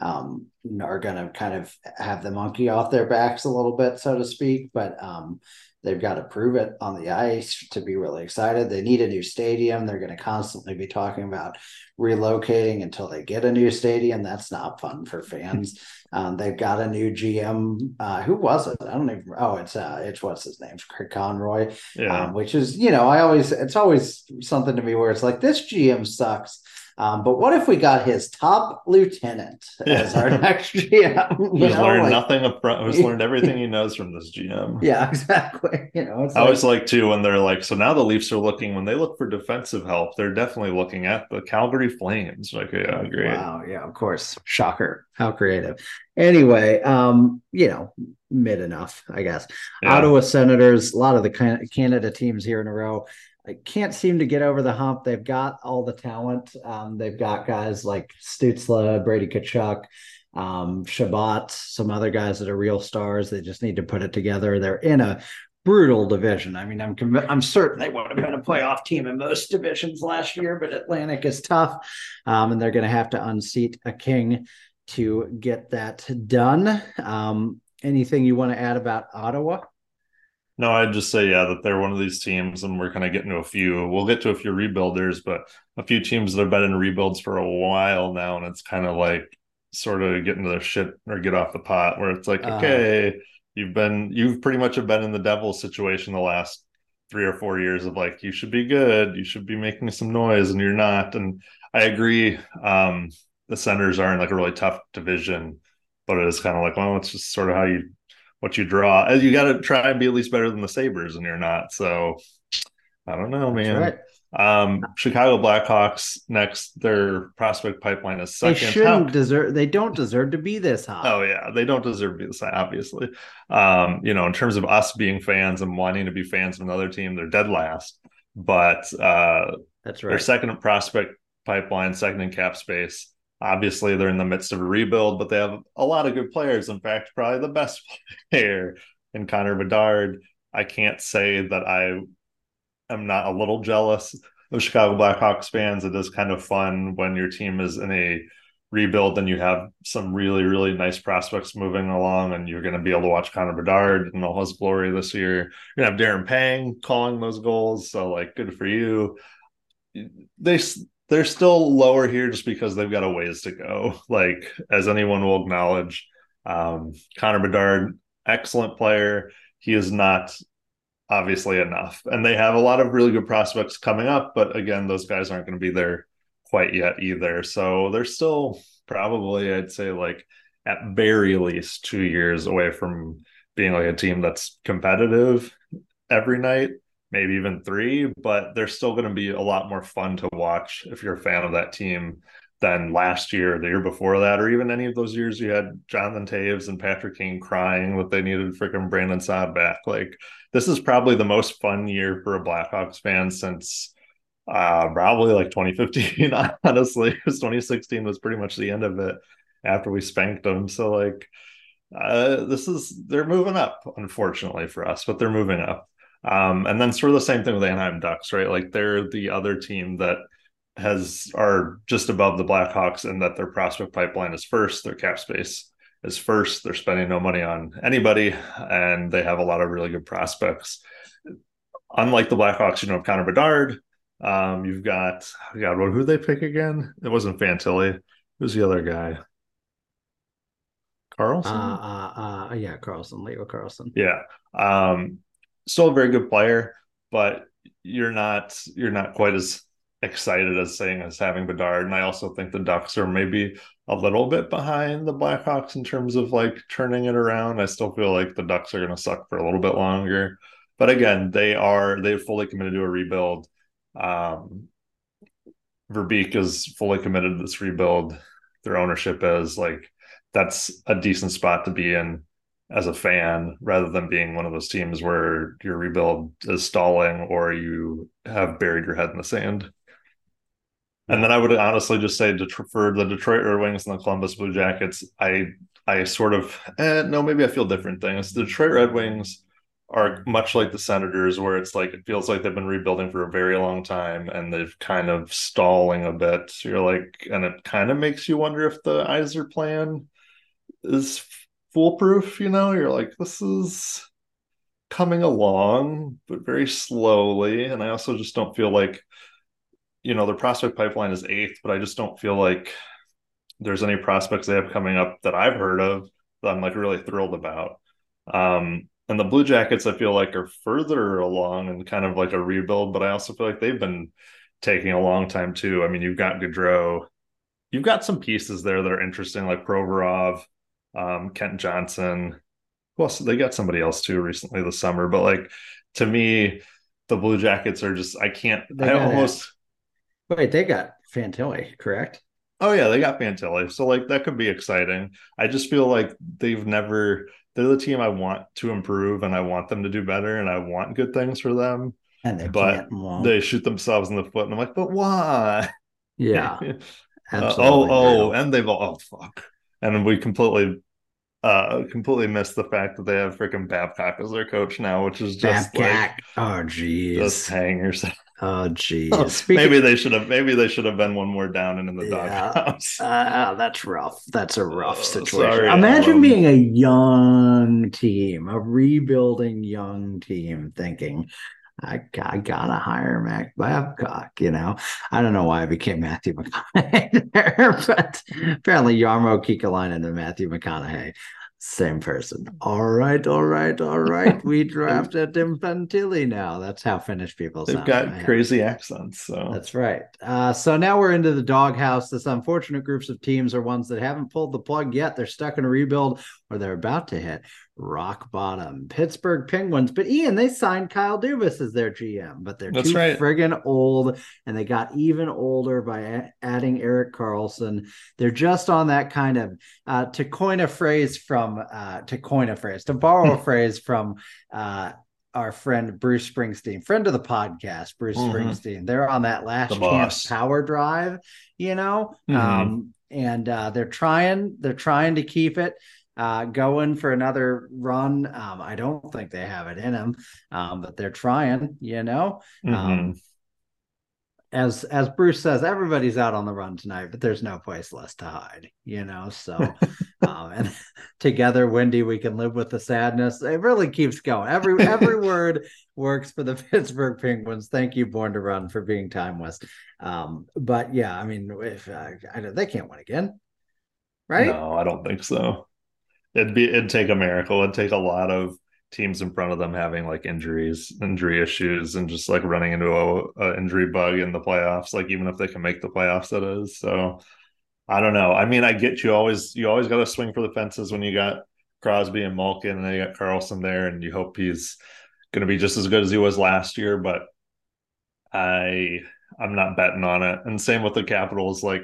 Speaker 1: um, are going to kind of have the monkey off their backs a little bit, so to speak. But um, they've got to prove it on the ice to be really excited. They need a new stadium. They're going to constantly be talking about relocating until they get a new stadium. That's not fun for fans. [LAUGHS] Um, they've got a new GM. Uh, who was it? I don't even. Oh, it's uh, it's what's his name, Kirk Conroy. Yeah. Um, which is you know, I always it's always something to me where it's like this GM sucks um, but what if we got his top lieutenant as our [LAUGHS] next GM? [LAUGHS]
Speaker 2: Who's learned like, nothing up front, who's learned [LAUGHS] everything he knows from this GM.
Speaker 1: Yeah, exactly. You know,
Speaker 2: I always like too when they're like, so now the Leafs are looking when they look for defensive help, they're definitely looking at the Calgary Flames. Like, yeah, great.
Speaker 1: Wow, yeah, of course. Shocker. How creative. Anyway, um, you know, mid enough, I guess. Yeah. Ottawa Senators, a lot of the Canada teams here in a row I can't seem to get over the hump. They've got all the talent. Um, they've got guys like Stützle, Brady Tkachuk, um, Chabot, some other guys that are real stars. They just need to put it together. They're in a brutal division. I mean, I'm conv- I'm certain they would have been a playoff team in most divisions last year, but Atlantic is tough, um, and they're going to have to unseat a king to get that done. Um, anything you want to add about Ottawa?
Speaker 2: No, I'd just say yeah that they're one of these teams, and we're kind of getting to a few. We'll get to a few rebuilders, but a few teams that have been in rebuilds for a while now, and it's kind of like sort of getting to their shit or get off the pot, where it's like, uh, okay, you've been you've pretty much have been in the devil situation the last three or four years of like you should be good, you should be making some noise, and you're not. And I agree, um, the Senators are in like a really tough division, but it is kind of like, well, it's just sort of how you what you draw. You got to try and be at least better than the Sabres, and you're not. So I don't know, man. Right. Um, Chicago Blackhawks next. Their prospect pipeline is second.
Speaker 1: They shouldn't How... deserve. They don't deserve to be this high.
Speaker 2: Oh yeah, they don't deserve to be this high. Obviously, um, you know, in terms of us being fans and wanting to be fans of another team, they're dead last. But uh,
Speaker 1: that's right.
Speaker 2: Their second prospect pipeline, second in cap space. Obviously, they're in the midst of a rebuild, but they have a lot of good players. In fact, probably the best [LAUGHS] player in Connor Bedard. I can't say that I am not a little jealous of Chicago Blackhawks fans. It is kind of fun when your team is in a rebuild and you have some really, really nice prospects moving along, and you're going to be able to watch Connor Bedard in all his glory this year. You're going to have Darren Pang calling those goals. So, like, good for you. They they're still lower here just because they've got a ways to go. [LAUGHS] Like as anyone will acknowledge, um, Connor Bedard, excellent player. He is not obviously enough, and they have a lot of really good prospects coming up. But again, those guys aren't going to be there quite yet either. So they're still probably, I'd say, like at very least two years away from being like a team that's competitive every night maybe even three, but they're still going to be a lot more fun to watch if you're a fan of that team than last year, the year before that, or even any of those years you had Jonathan Toews and Patrick Kane crying that they needed freaking Brandon Saad back. Like this is probably the most fun year for a Blackhawks fan since uh probably like 2015 [LAUGHS] honestly. Because 2016 was pretty much the end of it after we spanked them. So like uh this is they're moving up unfortunately for us but they're moving up um, and then sort of the same thing with Anaheim Ducks, right? Like they're the other team that has are just above the Blackhawks and that their prospect pipeline is first, their cap space is first. They're spending no money on anybody, and they have a lot of really good prospects. Unlike the Blackhawks, you know, Connor Bedard. Um, you've got God, what who they pick again? It wasn't Fantilli. Who's the other guy? Carlsson.
Speaker 1: Uh, uh, uh, yeah, Carlsson, Leo Carlsson.
Speaker 2: Yeah. Um, still a very good player, but you're not you're not quite as excited as saying as having Bedard. And I also think the Ducks are maybe a little bit behind the Blackhawks in terms of like turning it around. I still feel like the Ducks are going to suck for a little bit longer. But again, they are they fully committed to a rebuild. Um, Verbeek is fully committed to this rebuild. Their ownership is like that's a decent spot to be in as a fan rather than being one of those teams where your rebuild is stalling or you have buried your head in the sand. And then I would honestly just say for the Detroit Red Wings and the Columbus Blue Jackets, I I sort of eh, no, maybe I feel different things. The Detroit Red Wings are much like the Senators, where it's like it feels like they've been rebuilding for a very long time and they've kind of stalling a bit. You're like, and it kind of makes you wonder if the Yzer plan is foolproof. You know, you're like, this is coming along, but very slowly. And I also just don't feel like, you know, the prospect pipeline is eighth, but I just don't feel like there's any prospects they have coming up that I've heard of that I'm like really thrilled about. Um, and the Blue Jackets, I feel like, are further along and kind of like a rebuild, but I also feel like they've been taking a long time too. I mean, you've got Gaudreau, you've got some pieces there that are interesting, like Provorov, um, Kent Johnson. Well, they got somebody else too recently this summer, but like to me, the Blue Jackets are just I can't. They I almost
Speaker 1: wait. They got Fantilli, correct?
Speaker 2: Oh yeah, they got Fantilli, so like that could be exciting. I just feel like they've never. They're the team I want to improve, and I want them to do better, and I want good things for them.
Speaker 1: And they
Speaker 2: but they shoot themselves in the foot, and I'm like, but why?
Speaker 1: Yeah. [LAUGHS]
Speaker 2: uh, oh, oh, and they've all oh fuck, and we completely uh completely missed the fact that they have freaking Babcock as their coach now, which is just Babcock. like
Speaker 1: oh geez,
Speaker 2: just hangers. [LAUGHS]
Speaker 1: Oh geez.
Speaker 2: Oh, [LAUGHS] maybe they should have maybe they should have been one more down and in the yeah. doghouse.
Speaker 1: Uh, that's rough. That's a rough uh, situation. Sorry, Imagine being a young team, a rebuilding young team, thinking, I, I gotta hire Mac Babcock, you know. I don't know why I became Matthew McConaughey [LAUGHS] there, but apparently Jarmo Kekalainen and Matthew McConaughey, same person. All right, all right, all right. We [LAUGHS] drafted Fantilli now. That's how Finnish people
Speaker 2: They've got crazy accents. So
Speaker 1: that's right. Uh, so now we're into the doghouse. This unfortunate groups of teams are ones that haven't pulled the plug yet. They're stuck in a rebuild or they're about to hit rock bottom. Pittsburgh Penguins. But Ian, they signed Kyle Dubas as their GM, but they're That's too right. friggin' old, and they got even older by a- adding Erik Karlsson. They're just on that kind of uh, to coin a phrase from uh, to coin a phrase to borrow a [LAUGHS] phrase from uh, our friend Bruce Springsteen, friend of the podcast, Bruce mm-hmm. Springsteen. They're on that last chance power drive, you know. Mm-hmm. Um, and uh, they're trying, they're trying to keep it uh, going for another run. Um, I don't think they have it in them, um, but they're trying. You know, um, mm-hmm. as as Bruce says, everybody's out on the run tonight, but there's no place less to hide. You know, so [LAUGHS] um, and together, Wendy, we can live with the sadness. It really keeps going. Every every [LAUGHS] word works for the [LAUGHS] Pittsburgh Penguins. Thank you, Born to Run, for being timeless. Um, but yeah, I mean, if uh, I, they can't win again, right?
Speaker 2: No, I don't think so it'd be it'd take a miracle. It'd take a lot of teams in front of them having like injuries, injury issues, and just like running into a, a injury bug in the playoffs. Like even if they can make the playoffs, that is. So I don't know. I mean, I get you always you always got to swing for the fences when you got Crosby and Malkin, and then you got Karlsson there, and you hope he's going to be just as good as he was last year. But I I'm not betting on it. And same with the Capitals. Like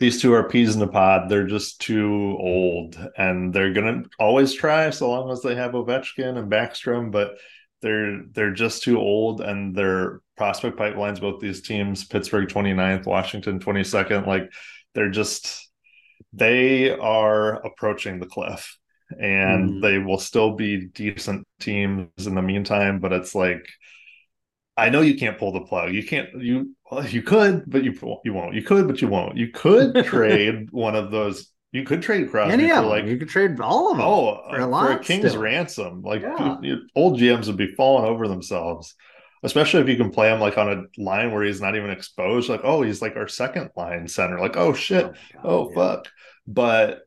Speaker 2: these two are peas in the pod. They're just too old, and they're gonna always try so long as they have Ovechkin and Backstrom. But they're they're just too old, and their prospect pipelines. Both these teams, Pittsburgh 29th, Washington 22nd, like they're just they are approaching the cliff, and mm. they will still be decent teams in the meantime. But it's like I know you can't pull the plug. You can't. You well, you could, but you you won't. You could, but you won't. You could [LAUGHS] trade one of those. You could trade Crosby
Speaker 1: Any for like you could trade all of them.
Speaker 2: Oh, for a, for a king's still. ransom. Like yeah. old GMs would be falling over themselves, especially if you can play him like on a line where he's not even exposed. Like oh, he's like our second line center. Like oh shit, oh, God, oh yeah. fuck. But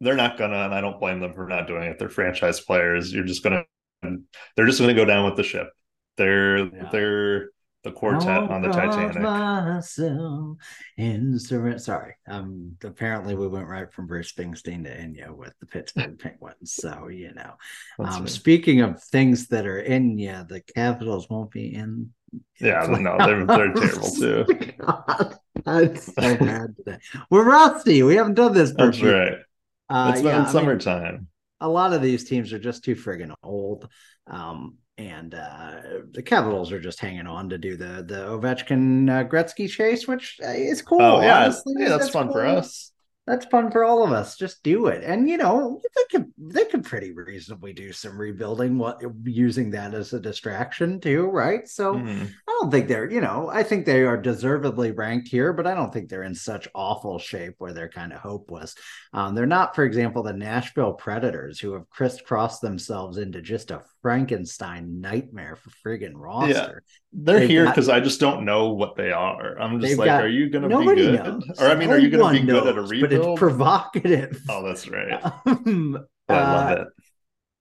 Speaker 2: they're not gonna, and I don't blame them for not doing it. They're franchise players. You're just gonna, they're just gonna go down with the ship. They're yeah. they're the quartet on the Titanic.
Speaker 1: in Sorry, um. Apparently, we went right from Bruce Springsteen to Enya with the Pittsburgh Penguins. So you know, um. Speaking of things that are Enya, the Capitals won't be in.
Speaker 2: Yeah, no, [LAUGHS] they're they're terrible too.
Speaker 1: God, that's so bad today. We're rusty. We haven't done this.
Speaker 2: That's right. Uh, it's yeah, summertime.
Speaker 1: Mean, a lot of these teams are just too friggin' old. Um, and uh, the Capitals are just hanging on to do the the Ovechkin uh, Gretzky chase, which uh, is cool.
Speaker 2: Oh yeah, Honestly, yeah, that's, that's fun cool. for us
Speaker 1: that's fun for all of us. Just do it. And you know, they could they could pretty reasonably do some rebuilding what using that as a distraction too, right? So mm-hmm. I don't think they're, you know, I think they are deservedly ranked here, but I don't think they're in such awful shape where they're kind of hopeless. Um, they're not, for example, the Nashville Predators who have crisscrossed themselves into just a Frankenstein nightmare for friggin' roster. Yeah.
Speaker 2: They're They've here because I just don't know what they are. I'm just like, got, are you going to be good? Knows. Or I mean, no are you going to be knows, good at a rebuild?
Speaker 1: But it's provocative.
Speaker 2: Oh, that's right. [LAUGHS] Um, I love uh, it.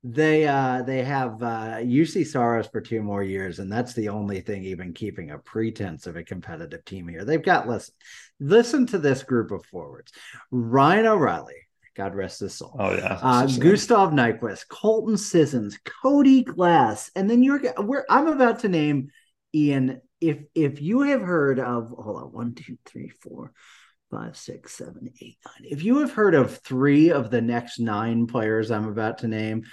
Speaker 1: They uh they have uh Juuse Saros for two more years, and that's the only thing even keeping a pretense of a competitive team here. They've got listen, listen to this group of forwards: Ryan O'Reilly, God rest his soul.
Speaker 2: Oh yeah.
Speaker 1: Uh, Gustav Nyquist, Colton Sissons, Cody Glass, and then you're where I'm about to name Ian. If if you have heard of hold on one two three four five six seven eight nine. If you have heard of three of the next nine players I'm about to name,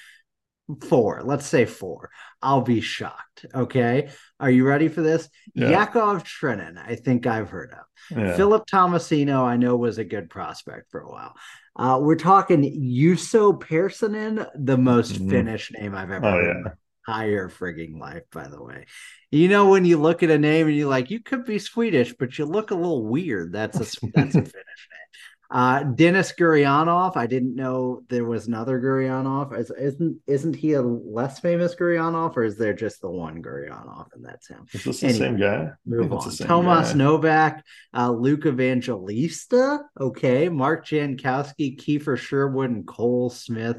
Speaker 1: four, let's say four, I'll be shocked. Okay, are you ready for this? Yeah. Yakov Trenin, I think I've heard of. Yeah. Philip Tomasino, I know was a good prospect for a while. Uh, we're talking Juuso Pärssinen, the most mm-hmm. Finnish name I've ever oh, heard. Yeah. Entire frigging life, by the way. You know when you look at a name and you're like, you could be Swedish, but you look a little weird. That's a that's a [LAUGHS] Finnish name. Uh, Denis Gurianov. I didn't know there was another Gurianov. Is, isn't isn't he a less famous Gurianov, or is there just the one Gurianov and that's him?
Speaker 2: Is this the same guy?
Speaker 1: Move on. Tomas guy. Novak, uh, Luke Evangelista. Okay, Mark Jankowski, Kiefer Sherwood, and Cole Smith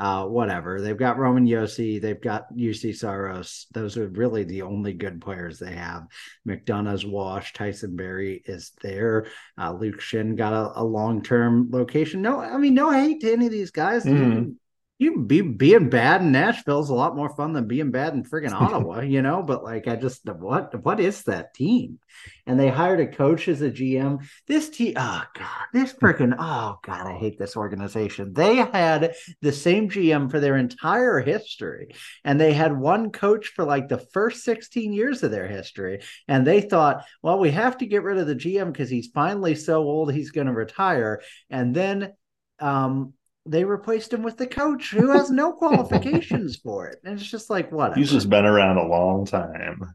Speaker 1: uh, whatever. They've got Roman Josi, they've got Juuse Saros. Those are really the only good players they have. McDonagh's washed. Tyson Barrie is there. Uh, Luke Schenn got a, a long term location. No, I mean, no hate to any of these guys. Mm you be being bad in Nashville is a lot more fun than being bad in friggin' [LAUGHS] Ottawa, you know. But like, I just what what is that team? And they hired a coach as a GM. This team, oh god, this freaking oh god, I hate this organization. They had the same GM for their entire history, and they had one coach for like the first sixteen years of their history. And they thought, well, we have to get rid of the GM because he's finally so old he's going to retire, and then um they replaced him with the coach who has no [LAUGHS] qualifications for it. And it's just like, what?
Speaker 2: He's just been around a long time.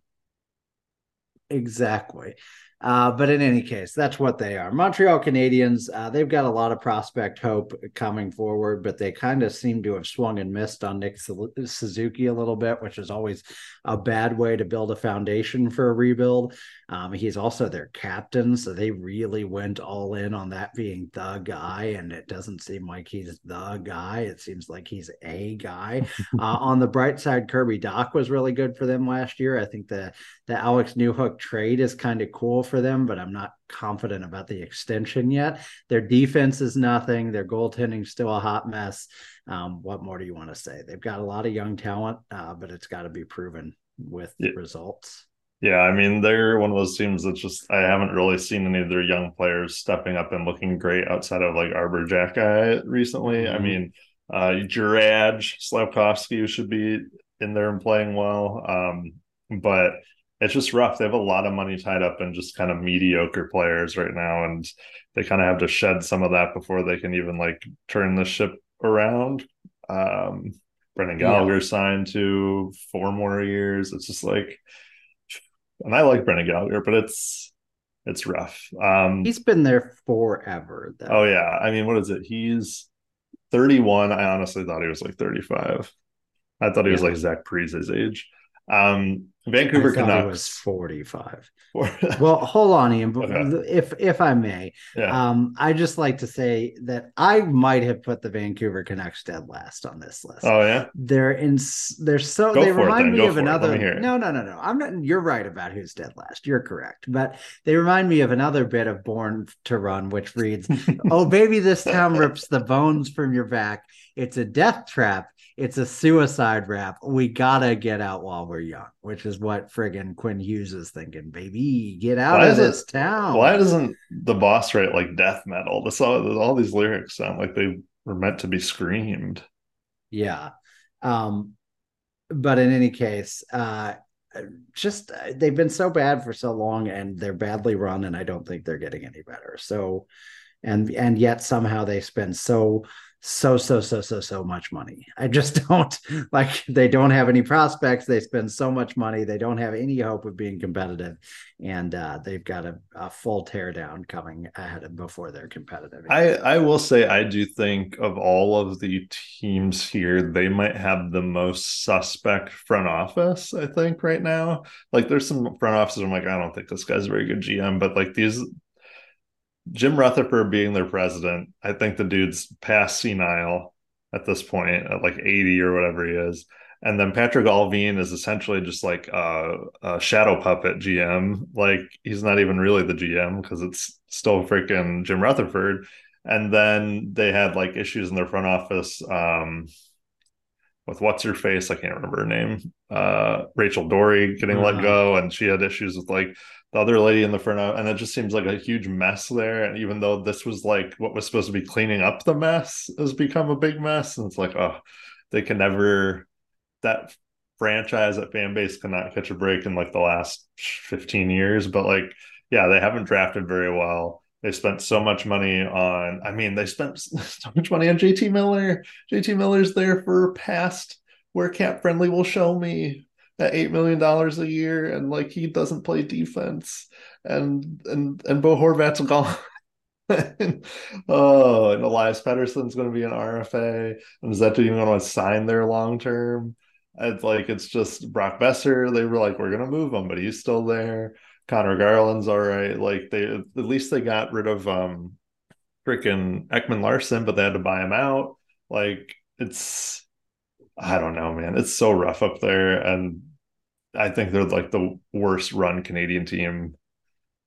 Speaker 1: Exactly. Uh, but in any case, that's what they are. Montreal Canadiens, uh, they've got a lot of prospect hope coming forward, but they kind of seem to have swung and missed on Nick Suzuki a little bit, which is always a bad way to build a foundation for a rebuild. Um, he's also their captain, so they really went all in on that being the guy, and it doesn't seem like he's the guy. It seems like he's a guy. [LAUGHS] uh, on the bright side, Kirby Dach was really good for them last year. I think the the Alex Newhook trade is kind of cool for them, but I'm not confident about the extension yet. Their defense is nothing. Their goaltending is still a hot mess. Um, what more do you want to say? They've got a lot of young talent, uh, but it's got to be proven with yeah. results.
Speaker 2: Yeah, I mean they're one of those teams that just I haven't really seen any of their young players stepping up and looking great outside of like Arber Xhekaj recently. Mm-hmm. I mean, uh Juraj Slafkovsky should be in there and playing well. Um, but it's just rough. They have a lot of money tied up in just kind of mediocre players right now, and they kind of have to shed some of that before they can even like turn the ship around. Um, Brendan Gallagher yeah. signed to four more years. It's just like, and I like Brendan Gallagher, but it's it's rough. Um,
Speaker 1: He's been there forever.
Speaker 2: Though. Oh yeah, I mean, what is it? He's thirty one. I honestly thought he was like thirty five. I thought he yeah. was like Zach Parise age. Um, Vancouver Canucks was
Speaker 1: 45. well, hold on, Ian. [LAUGHS] Okay. If if I may, yeah. um, I just like to say that I might have put the Vancouver Canucks dead last on this list.
Speaker 2: Oh yeah,
Speaker 1: they're in. They're so. Go they remind me of another. No, no, no, no. I'm not. You're right about who's dead last. You're correct, but they remind me of another bit of Born to Run, which reads, [LAUGHS] "Oh baby, this town rips the bones from your back. It's a death trap." It's a suicide rap. We gotta get out while we're young, which is what friggin' Quinn Hughes is thinking. Baby, get out why of this it, town.
Speaker 2: Why doesn't the boss write like death metal? This all, all these lyrics sound like they were meant to be screamed.
Speaker 1: Yeah. Um, but in any case, uh, just uh, they've been so bad for so long, and they're badly run, and I don't think they're getting any better. So, and and yet somehow they spend so so so so so so much money. I just [LAUGHS] don't like they don't have any prospects. They spend so much money. They don't have any hope of being competitive, and uh, they've got a, a full teardown coming ahead of before they're competitive.
Speaker 2: I I will say I do think of all of the teams here, they might have the most suspect front office. I think right now, like there's some front offices. I'm like I don't think this guy's a very good GM, but like these Jim Rutherford being their president, I think the dude's past senile at this point, at like 80 or whatever he is. And then Patrick Allvin is essentially just like a, a, shadow puppet GM. Like he's not even really the GM because it's still freaking Jim Rutherford. And then they had like issues in their front office um, with what's her face. I can't remember her name. Uh, Rachel Doerrie getting uh-huh. let go, and she had issues with like the other lady in the front uh, and it just seems like a huge mess there. And even though this was like what was supposed to be cleaning up the mess has become a big mess. And it's like oh they can never that franchise that fan base cannot catch a break in like the last 15 years. But like yeah they haven't drafted very well. They spent so much money on i mean they spent [LAUGHS] so much money on jt miller. Jt miller's there for past where cap friendly will show me at eight million dollars a year, and like he doesn't play defense, and and and Bo Horvat's gone. [LAUGHS] oh, and Elias Pettersson's going to be an RFA, and is that even going to sign there long term? It's like it's just Brock Boeser. They were like, we're going to move him, but he's still there. Conor Garland's all right. Like they at least they got rid of um freaking Ekman-Larsson, but they had to buy him out. Like it's I don't know, man. It's so rough up there, and I think they're like the worst run Canadian team,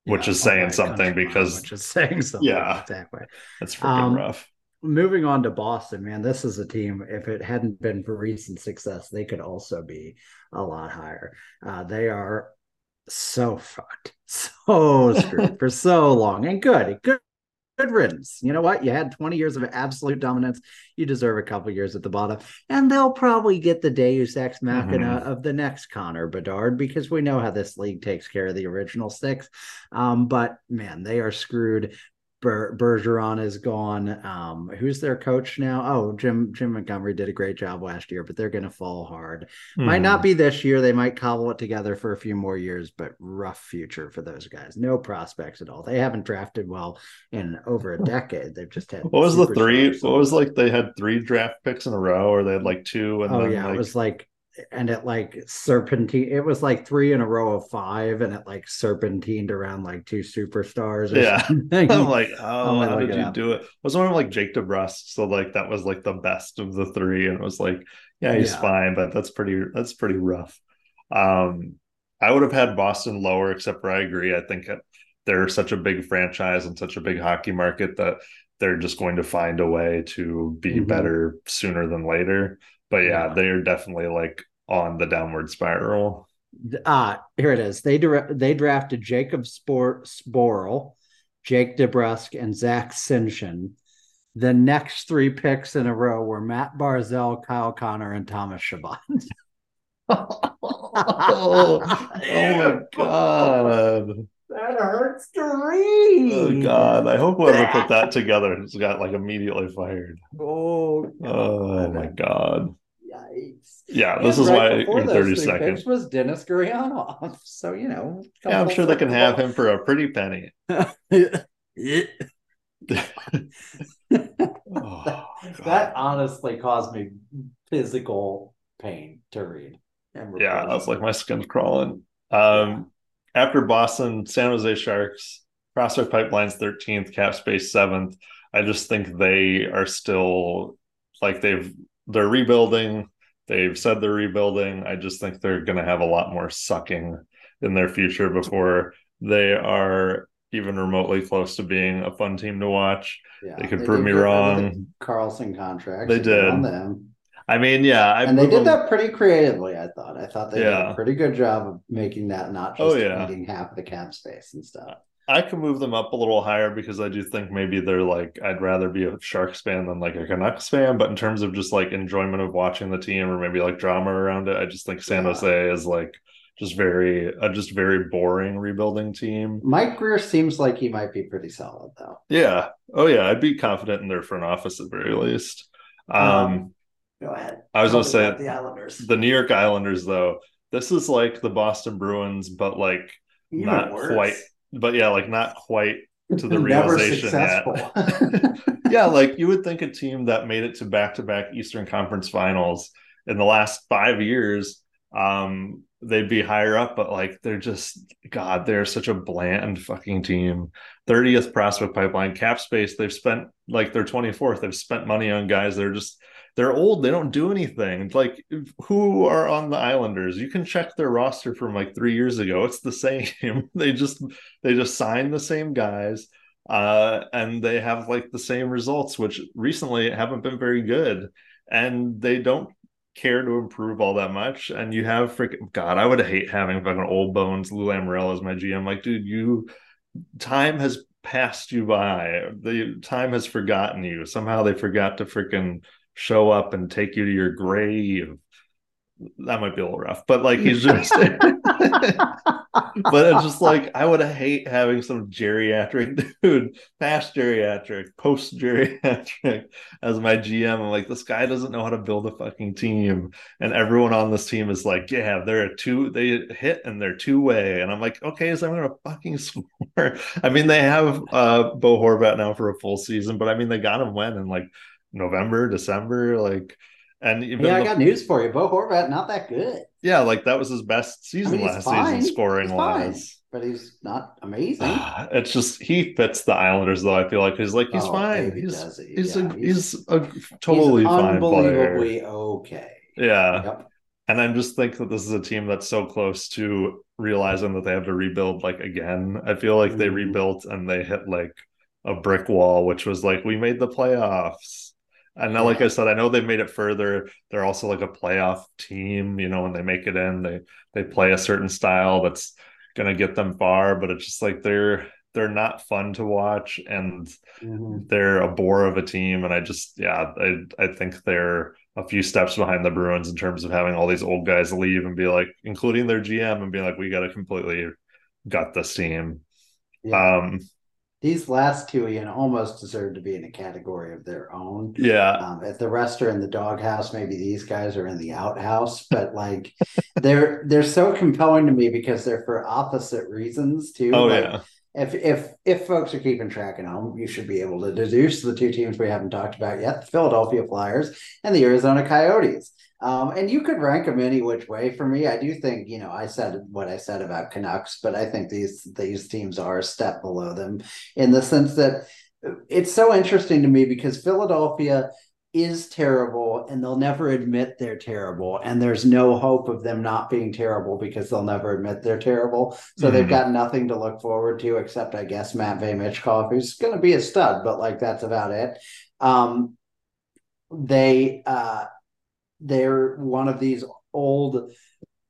Speaker 2: which yeah, is saying something because
Speaker 1: which is saying something.
Speaker 2: Yeah,
Speaker 1: exactly.
Speaker 2: It's freaking um, rough.
Speaker 1: Moving on to Boston, man, this is a team. If it hadn't been for recent success, they could also be a lot higher. Uh, they are so fucked, [LAUGHS] so screwed for so long, and good, good good riddance. You know what? You had 20 years of absolute dominance. You deserve a couple years at the bottom. And they'll probably get the deus ex machina mm-hmm. of the next Connor Bedard because we know how this league takes care of the original six. Um, but man, they are screwed Ber- Bergeron is gone. Um, who's their coach now? Oh, Jim Jim Montgomery did a great job last year, but they're going to fall hard. Mm. Might not hmm. be this year. They might cobble it together for a few more years, but rough future for those guys. No prospects at all. They haven't drafted well in over a [LAUGHS] decade. They've just had.
Speaker 2: What was the three? What was like? They had three draft picks in a row, or they had like two.
Speaker 1: And oh yeah, like... it was like and it like serpentine it was like three in a row of five and it like serpentined around like two superstars
Speaker 2: yeah [LAUGHS] i'm like oh how did you up. do it was one of like jake DeBrusk so like that was like the best of the three and it was like yeah he's yeah. fine but that's pretty that's pretty rough um i would have had boston lower except for i agree i think they're such a big franchise and such a big hockey market that they're just going to find a way to be mm-hmm. better sooner than later but yeah, yeah, they are definitely like on the downward spiral.
Speaker 1: Ah, uh, here it is. They they drafted Jacob Spor- Sporl, Jake DeBrusk, and Zach Senyshyn. The next three picks in a row were Matt Barzal, Kyle Connor, and Thomas Chabot.
Speaker 2: oh, [LAUGHS] [LAUGHS] oh my god.
Speaker 1: That hurts to read.
Speaker 2: Oh God! I hope whoever put [LAUGHS] that together has got like immediately fired.
Speaker 1: Oh.
Speaker 2: God. Oh my God. Yikes! Yeah, this and is right why you're thirty seconds.
Speaker 1: Was Denis Gurianov? So you know.
Speaker 2: Yeah, I'm sure they can have him for a pretty penny. [LAUGHS] [LAUGHS] oh,
Speaker 1: that honestly caused me physical pain to read.
Speaker 2: Yeah, I was like my skin's crawling. Um, after Boston, San Jose Sharks, Prospect Pipelines 13th, Cap Space 7th. I just think they are still like they've they're rebuilding. They've said they're rebuilding. I just think they're going to have a lot more sucking in their future before they are even remotely close to being a fun team to watch. Yeah, they could they prove me wrong.
Speaker 1: Karlsson contract.
Speaker 2: They did. I mean, yeah, I
Speaker 1: and they did that pretty creatively. I thought. I thought they yeah. did a pretty good job of making that not oh, just oh, yeah. eating half the cap space and stuff.
Speaker 2: I can move them up a little higher because I do think maybe they're like I'd rather be a Sharks fan than like a Canucks fan. But in terms of just like enjoyment of watching the team or maybe like drama around it, I just think San
Speaker 1: Yeah.
Speaker 2: Jose is like just very a just very boring rebuilding team.
Speaker 1: Mike Grier seems like he might be pretty solid though.
Speaker 2: Yeah. Oh yeah, I'd be confident in their front office at the very least. Um,
Speaker 1: Um, Go ahead.
Speaker 2: I was
Speaker 1: Tell
Speaker 2: gonna say
Speaker 1: the Islanders.
Speaker 2: the New York Islanders though, this is like the Boston Bruins, but like
Speaker 1: Even
Speaker 2: not
Speaker 1: worse.
Speaker 2: quite but yeah, like not quite to the [LAUGHS] realization yet. [LAUGHS] [LAUGHS] yeah, like you would think a team that made it to back to back Eastern Conference finals in the last five years, um, they'd be higher up, but like they're just God, they're such a bland fucking team. 30th prospect pipeline, cap space, they've spent like they're 24th, they've spent money on guys, they're just they're old, they don't do anything. Like who are on the Islanders? You can check their roster from like three years ago. It's the [LAUGHS] same. they just they just sign the same guys uh, and they have like the same results, which recently haven't been very good, and they don't care to improve all that much. And you have freaking God, I would hate having fucking old bones Lou Lamoriello as my GM. Like, dude, you time has passed you by. The time has forgotten you. Somehow they forgot to freaking show up and take you to your grave. That might be a little rough, but like he's just [LAUGHS] but it's just like I would hate having some geriatric [LAUGHS] dude, past geriatric, post geriatric, as my GM. I'm like, this guy doesn't know how to build a fucking team, and everyone on this team is like, yeah, they're a two, they hit and they're two way, and I'm like, okay, so I'm gonna fucking [LAUGHS] score. I mean, they have uh Bo Horvat now for a full season, but I mean, they got him when and like November, December, like. And even
Speaker 1: yeah, I
Speaker 2: the-
Speaker 1: got news for you. Bo Horvat, not that good,
Speaker 2: yeah, like that was his best season
Speaker 1: he's
Speaker 2: last
Speaker 1: fine.
Speaker 2: season, scoring
Speaker 1: He's
Speaker 2: wise.
Speaker 1: but he's not amazing.
Speaker 2: It's just he fits the Islanders though. I feel like he's like he's
Speaker 1: Oh,
Speaker 2: fine. He's
Speaker 1: he?
Speaker 2: he's,
Speaker 1: Yeah,
Speaker 2: a, he's a totally
Speaker 1: he's
Speaker 2: fine player.
Speaker 1: okay.
Speaker 2: Yeah,
Speaker 1: Yep.
Speaker 2: and I just think that this is a team that's so close to realizing that they have to rebuild like again. I feel like they
Speaker 1: Mhm.
Speaker 2: rebuilt and they hit like a brick wall, which was like we made the playoffs. And now, like I said, I know they made it further. They're also like a playoff team. You know, when they make it in, they they play a certain style that's gonna get them far. But it's just like they're they're not fun to watch, and
Speaker 1: Mhm.
Speaker 2: they're a bore of a team. And I just, yeah, I I think they're a few steps behind the Bruins in terms of having all these old guys leave and be like, including their GM, and be like, we got to completely gut this team.
Speaker 1: Yeah.
Speaker 2: Um,
Speaker 1: These last two, Ian, almost deserve to be in a category of their own.
Speaker 2: yeah,
Speaker 1: Um, if the rest are in the doghouse, maybe these guys are in the outhouse. But like, [LAUGHS] they're they're so compelling to me because they're for opposite reasons too.
Speaker 2: oh
Speaker 1: Like,
Speaker 2: yeah,
Speaker 1: If if if folks are keeping track at home, you should be able to deduce the two teams we haven't talked about yet: the Philadelphia Flyers and the Arizona Coyotes. Um, and you could rank them any which way for me. I do think, you know, I said what I said about Canucks, but I think these these teams are a step below them in the sense that it's so interesting to me because Philadelphia is terrible and they'll never admit they're terrible and there's no hope of them not being terrible because they'll never admit they're terrible so they've
Speaker 2: Mhm.
Speaker 1: got nothing to look forward to except i guess matt Michkov, who's going to be a stud but like that's about it um they uh they're one of these old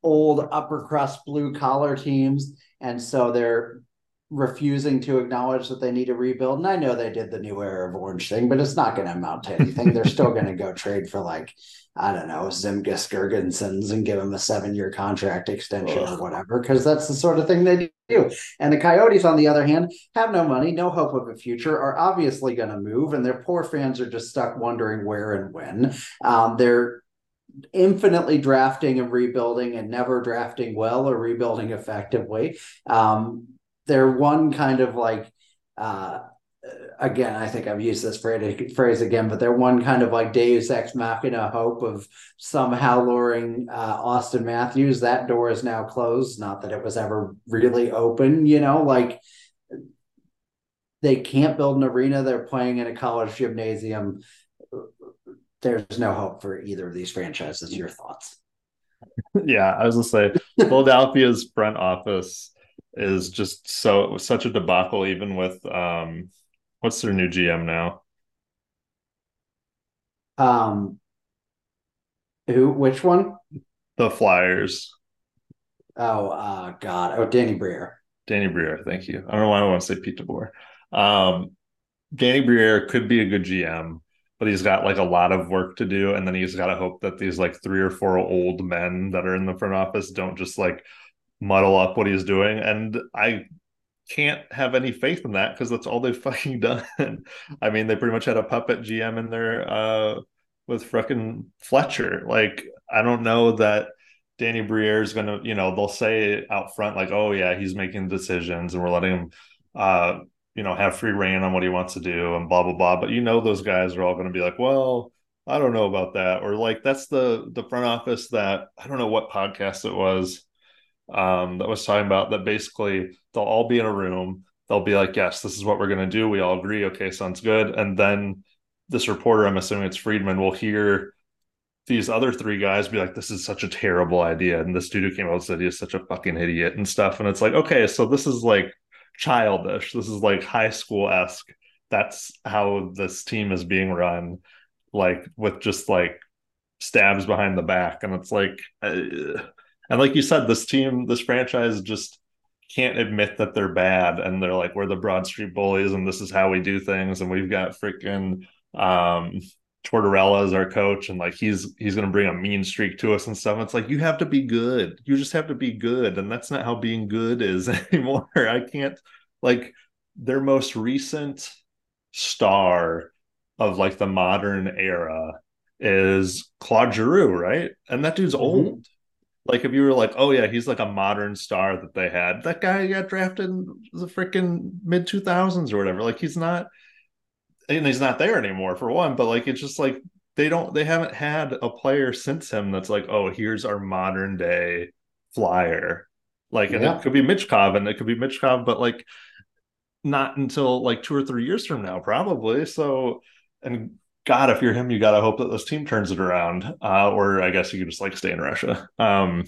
Speaker 1: old upper crust blue collar teams and so they're refusing to acknowledge that they need to rebuild. And I know they did the new era of orange thing, but it's not going to amount to anything. They're still going to go trade for like, I don't know, Zemgus Girgensons and give him a seven year contract extension
Speaker 2: Ugh.
Speaker 1: or whatever, because that's the sort of thing they do. And the Coyotes, on the other hand, have no money, no hope of a future, are obviously going to move, and their poor fans are just stuck wondering where and when. Um, they're infinitely drafting and rebuilding and never drafting well or rebuilding effectively. Um, they're one kind of like uh again i think i've used this phrase, again but they're one kind of like deus ex machina hope of somehow luring uh, auston matthews. That door is now closed. Not that it was ever really open you know like they can't build an arena. They're playing in a college gymnasium there's no hope for either of these franchises your thoughts [LAUGHS]
Speaker 2: yeah. I was gonna say Philadelphia's front office is just so such a debacle. Even with um, what's their new GM now?
Speaker 1: um who which one?
Speaker 2: The Flyers.
Speaker 1: Oh, uh, God. Oh, Danny Briere.
Speaker 2: Danny Briere, thank you. I don't know why I want to say Pete DeBoer. Um, Danny Briere could be a good GM, but he's got like a lot of work to do, and then he's got to hope that these like three or four old men that are in the front office don't just like muddle up what he's doing. And I can't have any faith in that because that's all they've [LAUGHS] fucking done. I mean, they pretty much had a puppet GM in there uh, with fucking Fletcher. Like, I don't know that Danny Briere is gonna, you know, they'll say out front like, "Oh yeah, he's making decisions, and we're letting him, uh, you know, have free reign on what he wants to do, and blah blah blah." But you know, those guys are all going to be like, "Well, I don't know about that," or like that's the the front office that I don't know what podcast it was um, that was talking about that basically they'll all be in a room. They'll be like, yes, this is what we're going to do. We all agree. Okay, sounds good. And then this reporter, I'm assuming it's Friedman, will hear these other three guys be like, this is such a terrible idea. And this dude who came out and said he's such a fucking idiot and stuff. And it's like, okay, so this is like childish. This is like high school esque. That's how this team is being run, like with just like stabs behind the back. And it's like, uh, and like you said, this team, this franchise just can't admit that they're bad. And they're like, we're the Broad Street Bullies and this is how we do things. And we've got freaking um Tortorella is our coach, and like he's he's gonna bring a mean streak to us and stuff. It's like you have to be good. You just have to be good. And that's not how being good is [LAUGHS] anymore. I can't like their most recent star of like the modern era is Claude Giroux, right? And that dude's mm-hmm. old. Like if you were like, oh yeah, he's like a modern star that they had. That guy got drafted in the freaking mid two thousands or whatever. Like he's not, and he's not there anymore for one. But like it's just like they don't, they haven't had a player since him that's like, oh, here's our modern day flyer. Like, and yeah. it could be Michkov, and it could be Michkov, but like not until like two or three years from now, probably. So, and God, if you're him, you got to hope that this team turns it around. Uh, or I guess you could just like stay in Russia. Um,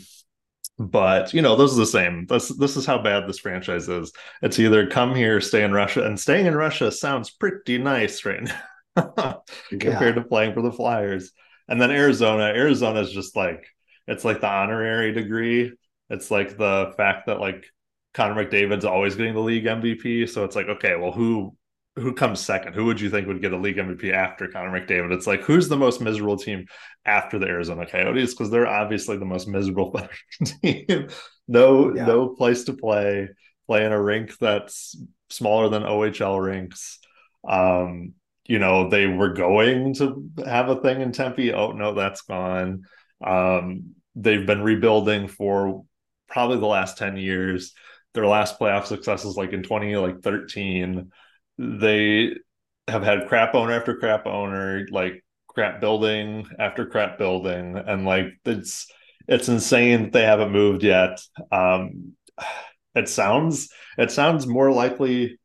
Speaker 2: but you know, those are the same. This this is how bad this franchise is. It's either come here, stay in Russia, and staying in Russia sounds pretty nice right now [LAUGHS] compared yeah. to playing for the Flyers. And then Arizona, Arizona is just like it's like the honorary degree. It's like the fact that like Connor McDavid's always getting the league MVP. So it's like, okay, well, who who comes second? Who would you think would get a league MVP after Connor McDavid? It's like who's the most miserable team after the Arizona Coyotes because they're obviously the most miserable [LAUGHS] team. no, yeah. no place to play. Play in a rink that's smaller than OHL rinks. Um, you know, they were going to have a thing in Tempe. Oh no, that's gone. Um, they've been rebuilding for probably the last 10 years. Their last playoff success is like in 20 like 13 they have had crap owner after crap owner, like crap building after crap building, and like it's it's insane that they haven't moved yet. Um, it sounds it sounds more likely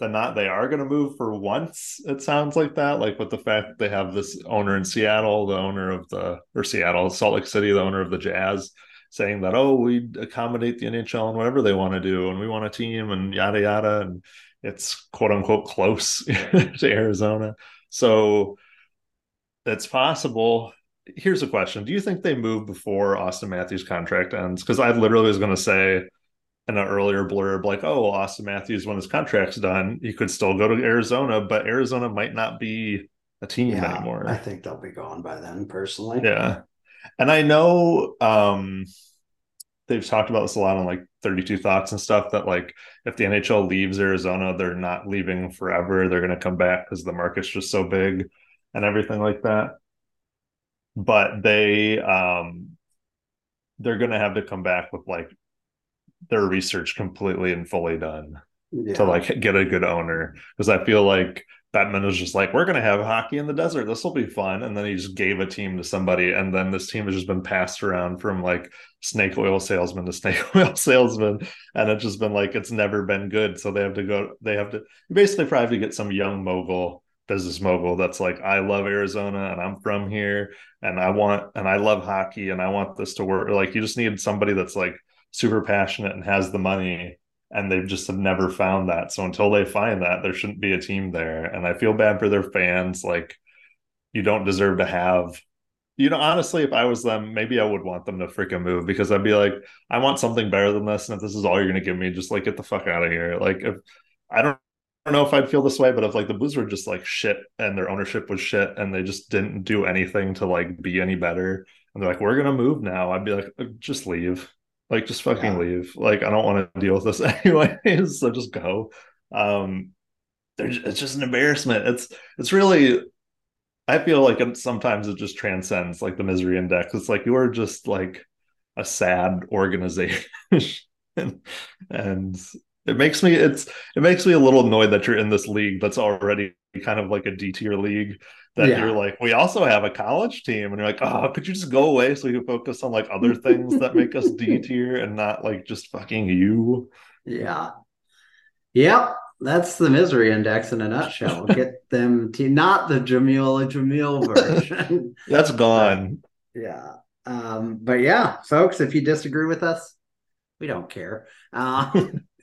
Speaker 2: than not they are going to move for once. It sounds like that, like with the fact that they have this owner in Seattle, the owner of the or Seattle, Salt Lake City, the owner of the Jazz, saying that oh we accommodate the NHL and whatever they want to do, and we want a team and yada yada and it's quote unquote close [LAUGHS] to Arizona. So it's possible. Here's a question Do you think they move before Auston Matthews' contract ends? Because I literally was going to say in an earlier blurb, like, oh, well, Auston Matthews, when his contract's done, he could still go to Arizona, but Arizona might not be a team yeah, anymore.
Speaker 1: I think they'll be gone by then, personally.
Speaker 2: Yeah. And I know um, they've talked about this a lot on like 32 thoughts and stuff that like if the NHL leaves Arizona, they're not leaving forever. They're going to come back because the market's just so big and everything like that. But they um they're going to have to come back with like their research completely and fully done yeah. to like get a good owner because I feel like Bettman was just like, we're going to have hockey in the desert. This will be fun. And then he just gave a team to somebody. And then this team has just been passed around from like snake oil salesman to [LAUGHS] snake oil salesman. And it's just been like, it's never been good. So they have to go, they have to basically probably get some young mogul, business mogul that's like, I love Arizona and I'm from here and I want, and I love hockey and I want this to work. Like you just need somebody that's like super passionate and has the money and they've just have never found that. So until they find that, there shouldn't be a team there. And I feel bad for their fans. Like you don't deserve to have you know, honestly, if I was them, maybe I would want them to freaking move because I'd be like, I want something better than this. And if this is all you're going to give me, just like get the fuck out of here. Like, if I don't, I don't know if I'd feel this way, but if like the Blues were just like shit and their ownership was shit and they just didn't do anything to like be any better, and they're like, we're gonna move now, I'd be like, just leave, like just fucking yeah. leave. Like I don't want to deal with this [LAUGHS] anyways, so just go. Um, it's just an embarrassment. It's it's really I feel like sometimes it just transcends like the misery index. It's like you're just like a sad organization, and, [LAUGHS] and it makes me it's it makes me a little annoyed that you're in this league that's already kind of like a D tier league. That yeah. you're like, we also have a college team, and you're like, oh, could you just go away so we can focus on like other things that make us D [LAUGHS] tier and not like just fucking you?
Speaker 1: Yeah. Yep that's the misery index in a nutshell. [LAUGHS] Get them to not the Jamila Jamil [LAUGHS] version.
Speaker 2: that's gone.
Speaker 1: yeah. Um, but yeah, folks, if you disagree with us, we don't care. Uh,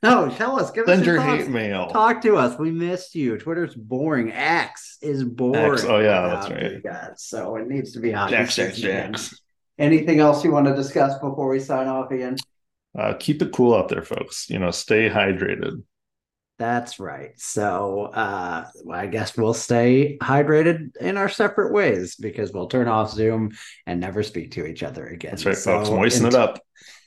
Speaker 1: [LAUGHS] no, tell us. Give
Speaker 2: Send
Speaker 1: us
Speaker 2: your,
Speaker 1: your
Speaker 2: hate mail.
Speaker 1: Talk to us. We missed you. Twitter's boring. X is boring. X.
Speaker 2: Oh yeah, that's right.
Speaker 1: Guys. So it needs to be hot.
Speaker 2: Jax, Jax, Jax.
Speaker 1: Anything else you want to discuss before we sign off again?
Speaker 2: Uh, keep it cool out there, folks. You know, stay hydrated.
Speaker 1: That's right. So uh, I guess we'll stay hydrated in our separate ways because we'll turn off Zoom and never speak to each other again.
Speaker 2: That's right, so folks. Moisten it up.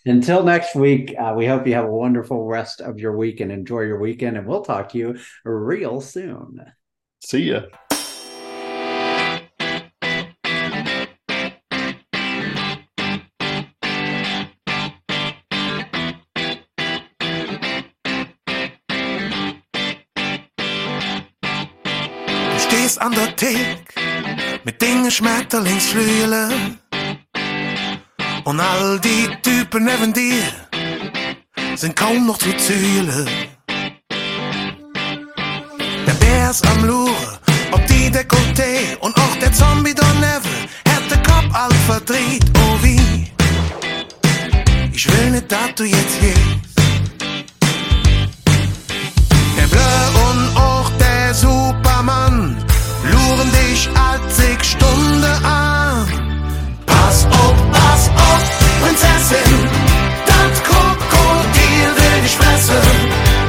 Speaker 1: Until next week, uh, we hope you have a wonderful rest of your week and enjoy your weekend. And we'll talk to you real soon.
Speaker 2: See ya.
Speaker 3: stehst an der Thek mit Dinge Schmetterlingsflügel Und all die Typen neben dir sind kaum noch zu zählen. Der Bär ist am Lure, ob die Dekolleté und auch der Zombie Don Neville den Kopf all verdreht. Oh wie, ich will nicht, dass du jetzt gehst. Der Blö und auch der Superman luren dich als Stunde an. Pass auf Prinzessin, das Krokodil will dich fressen.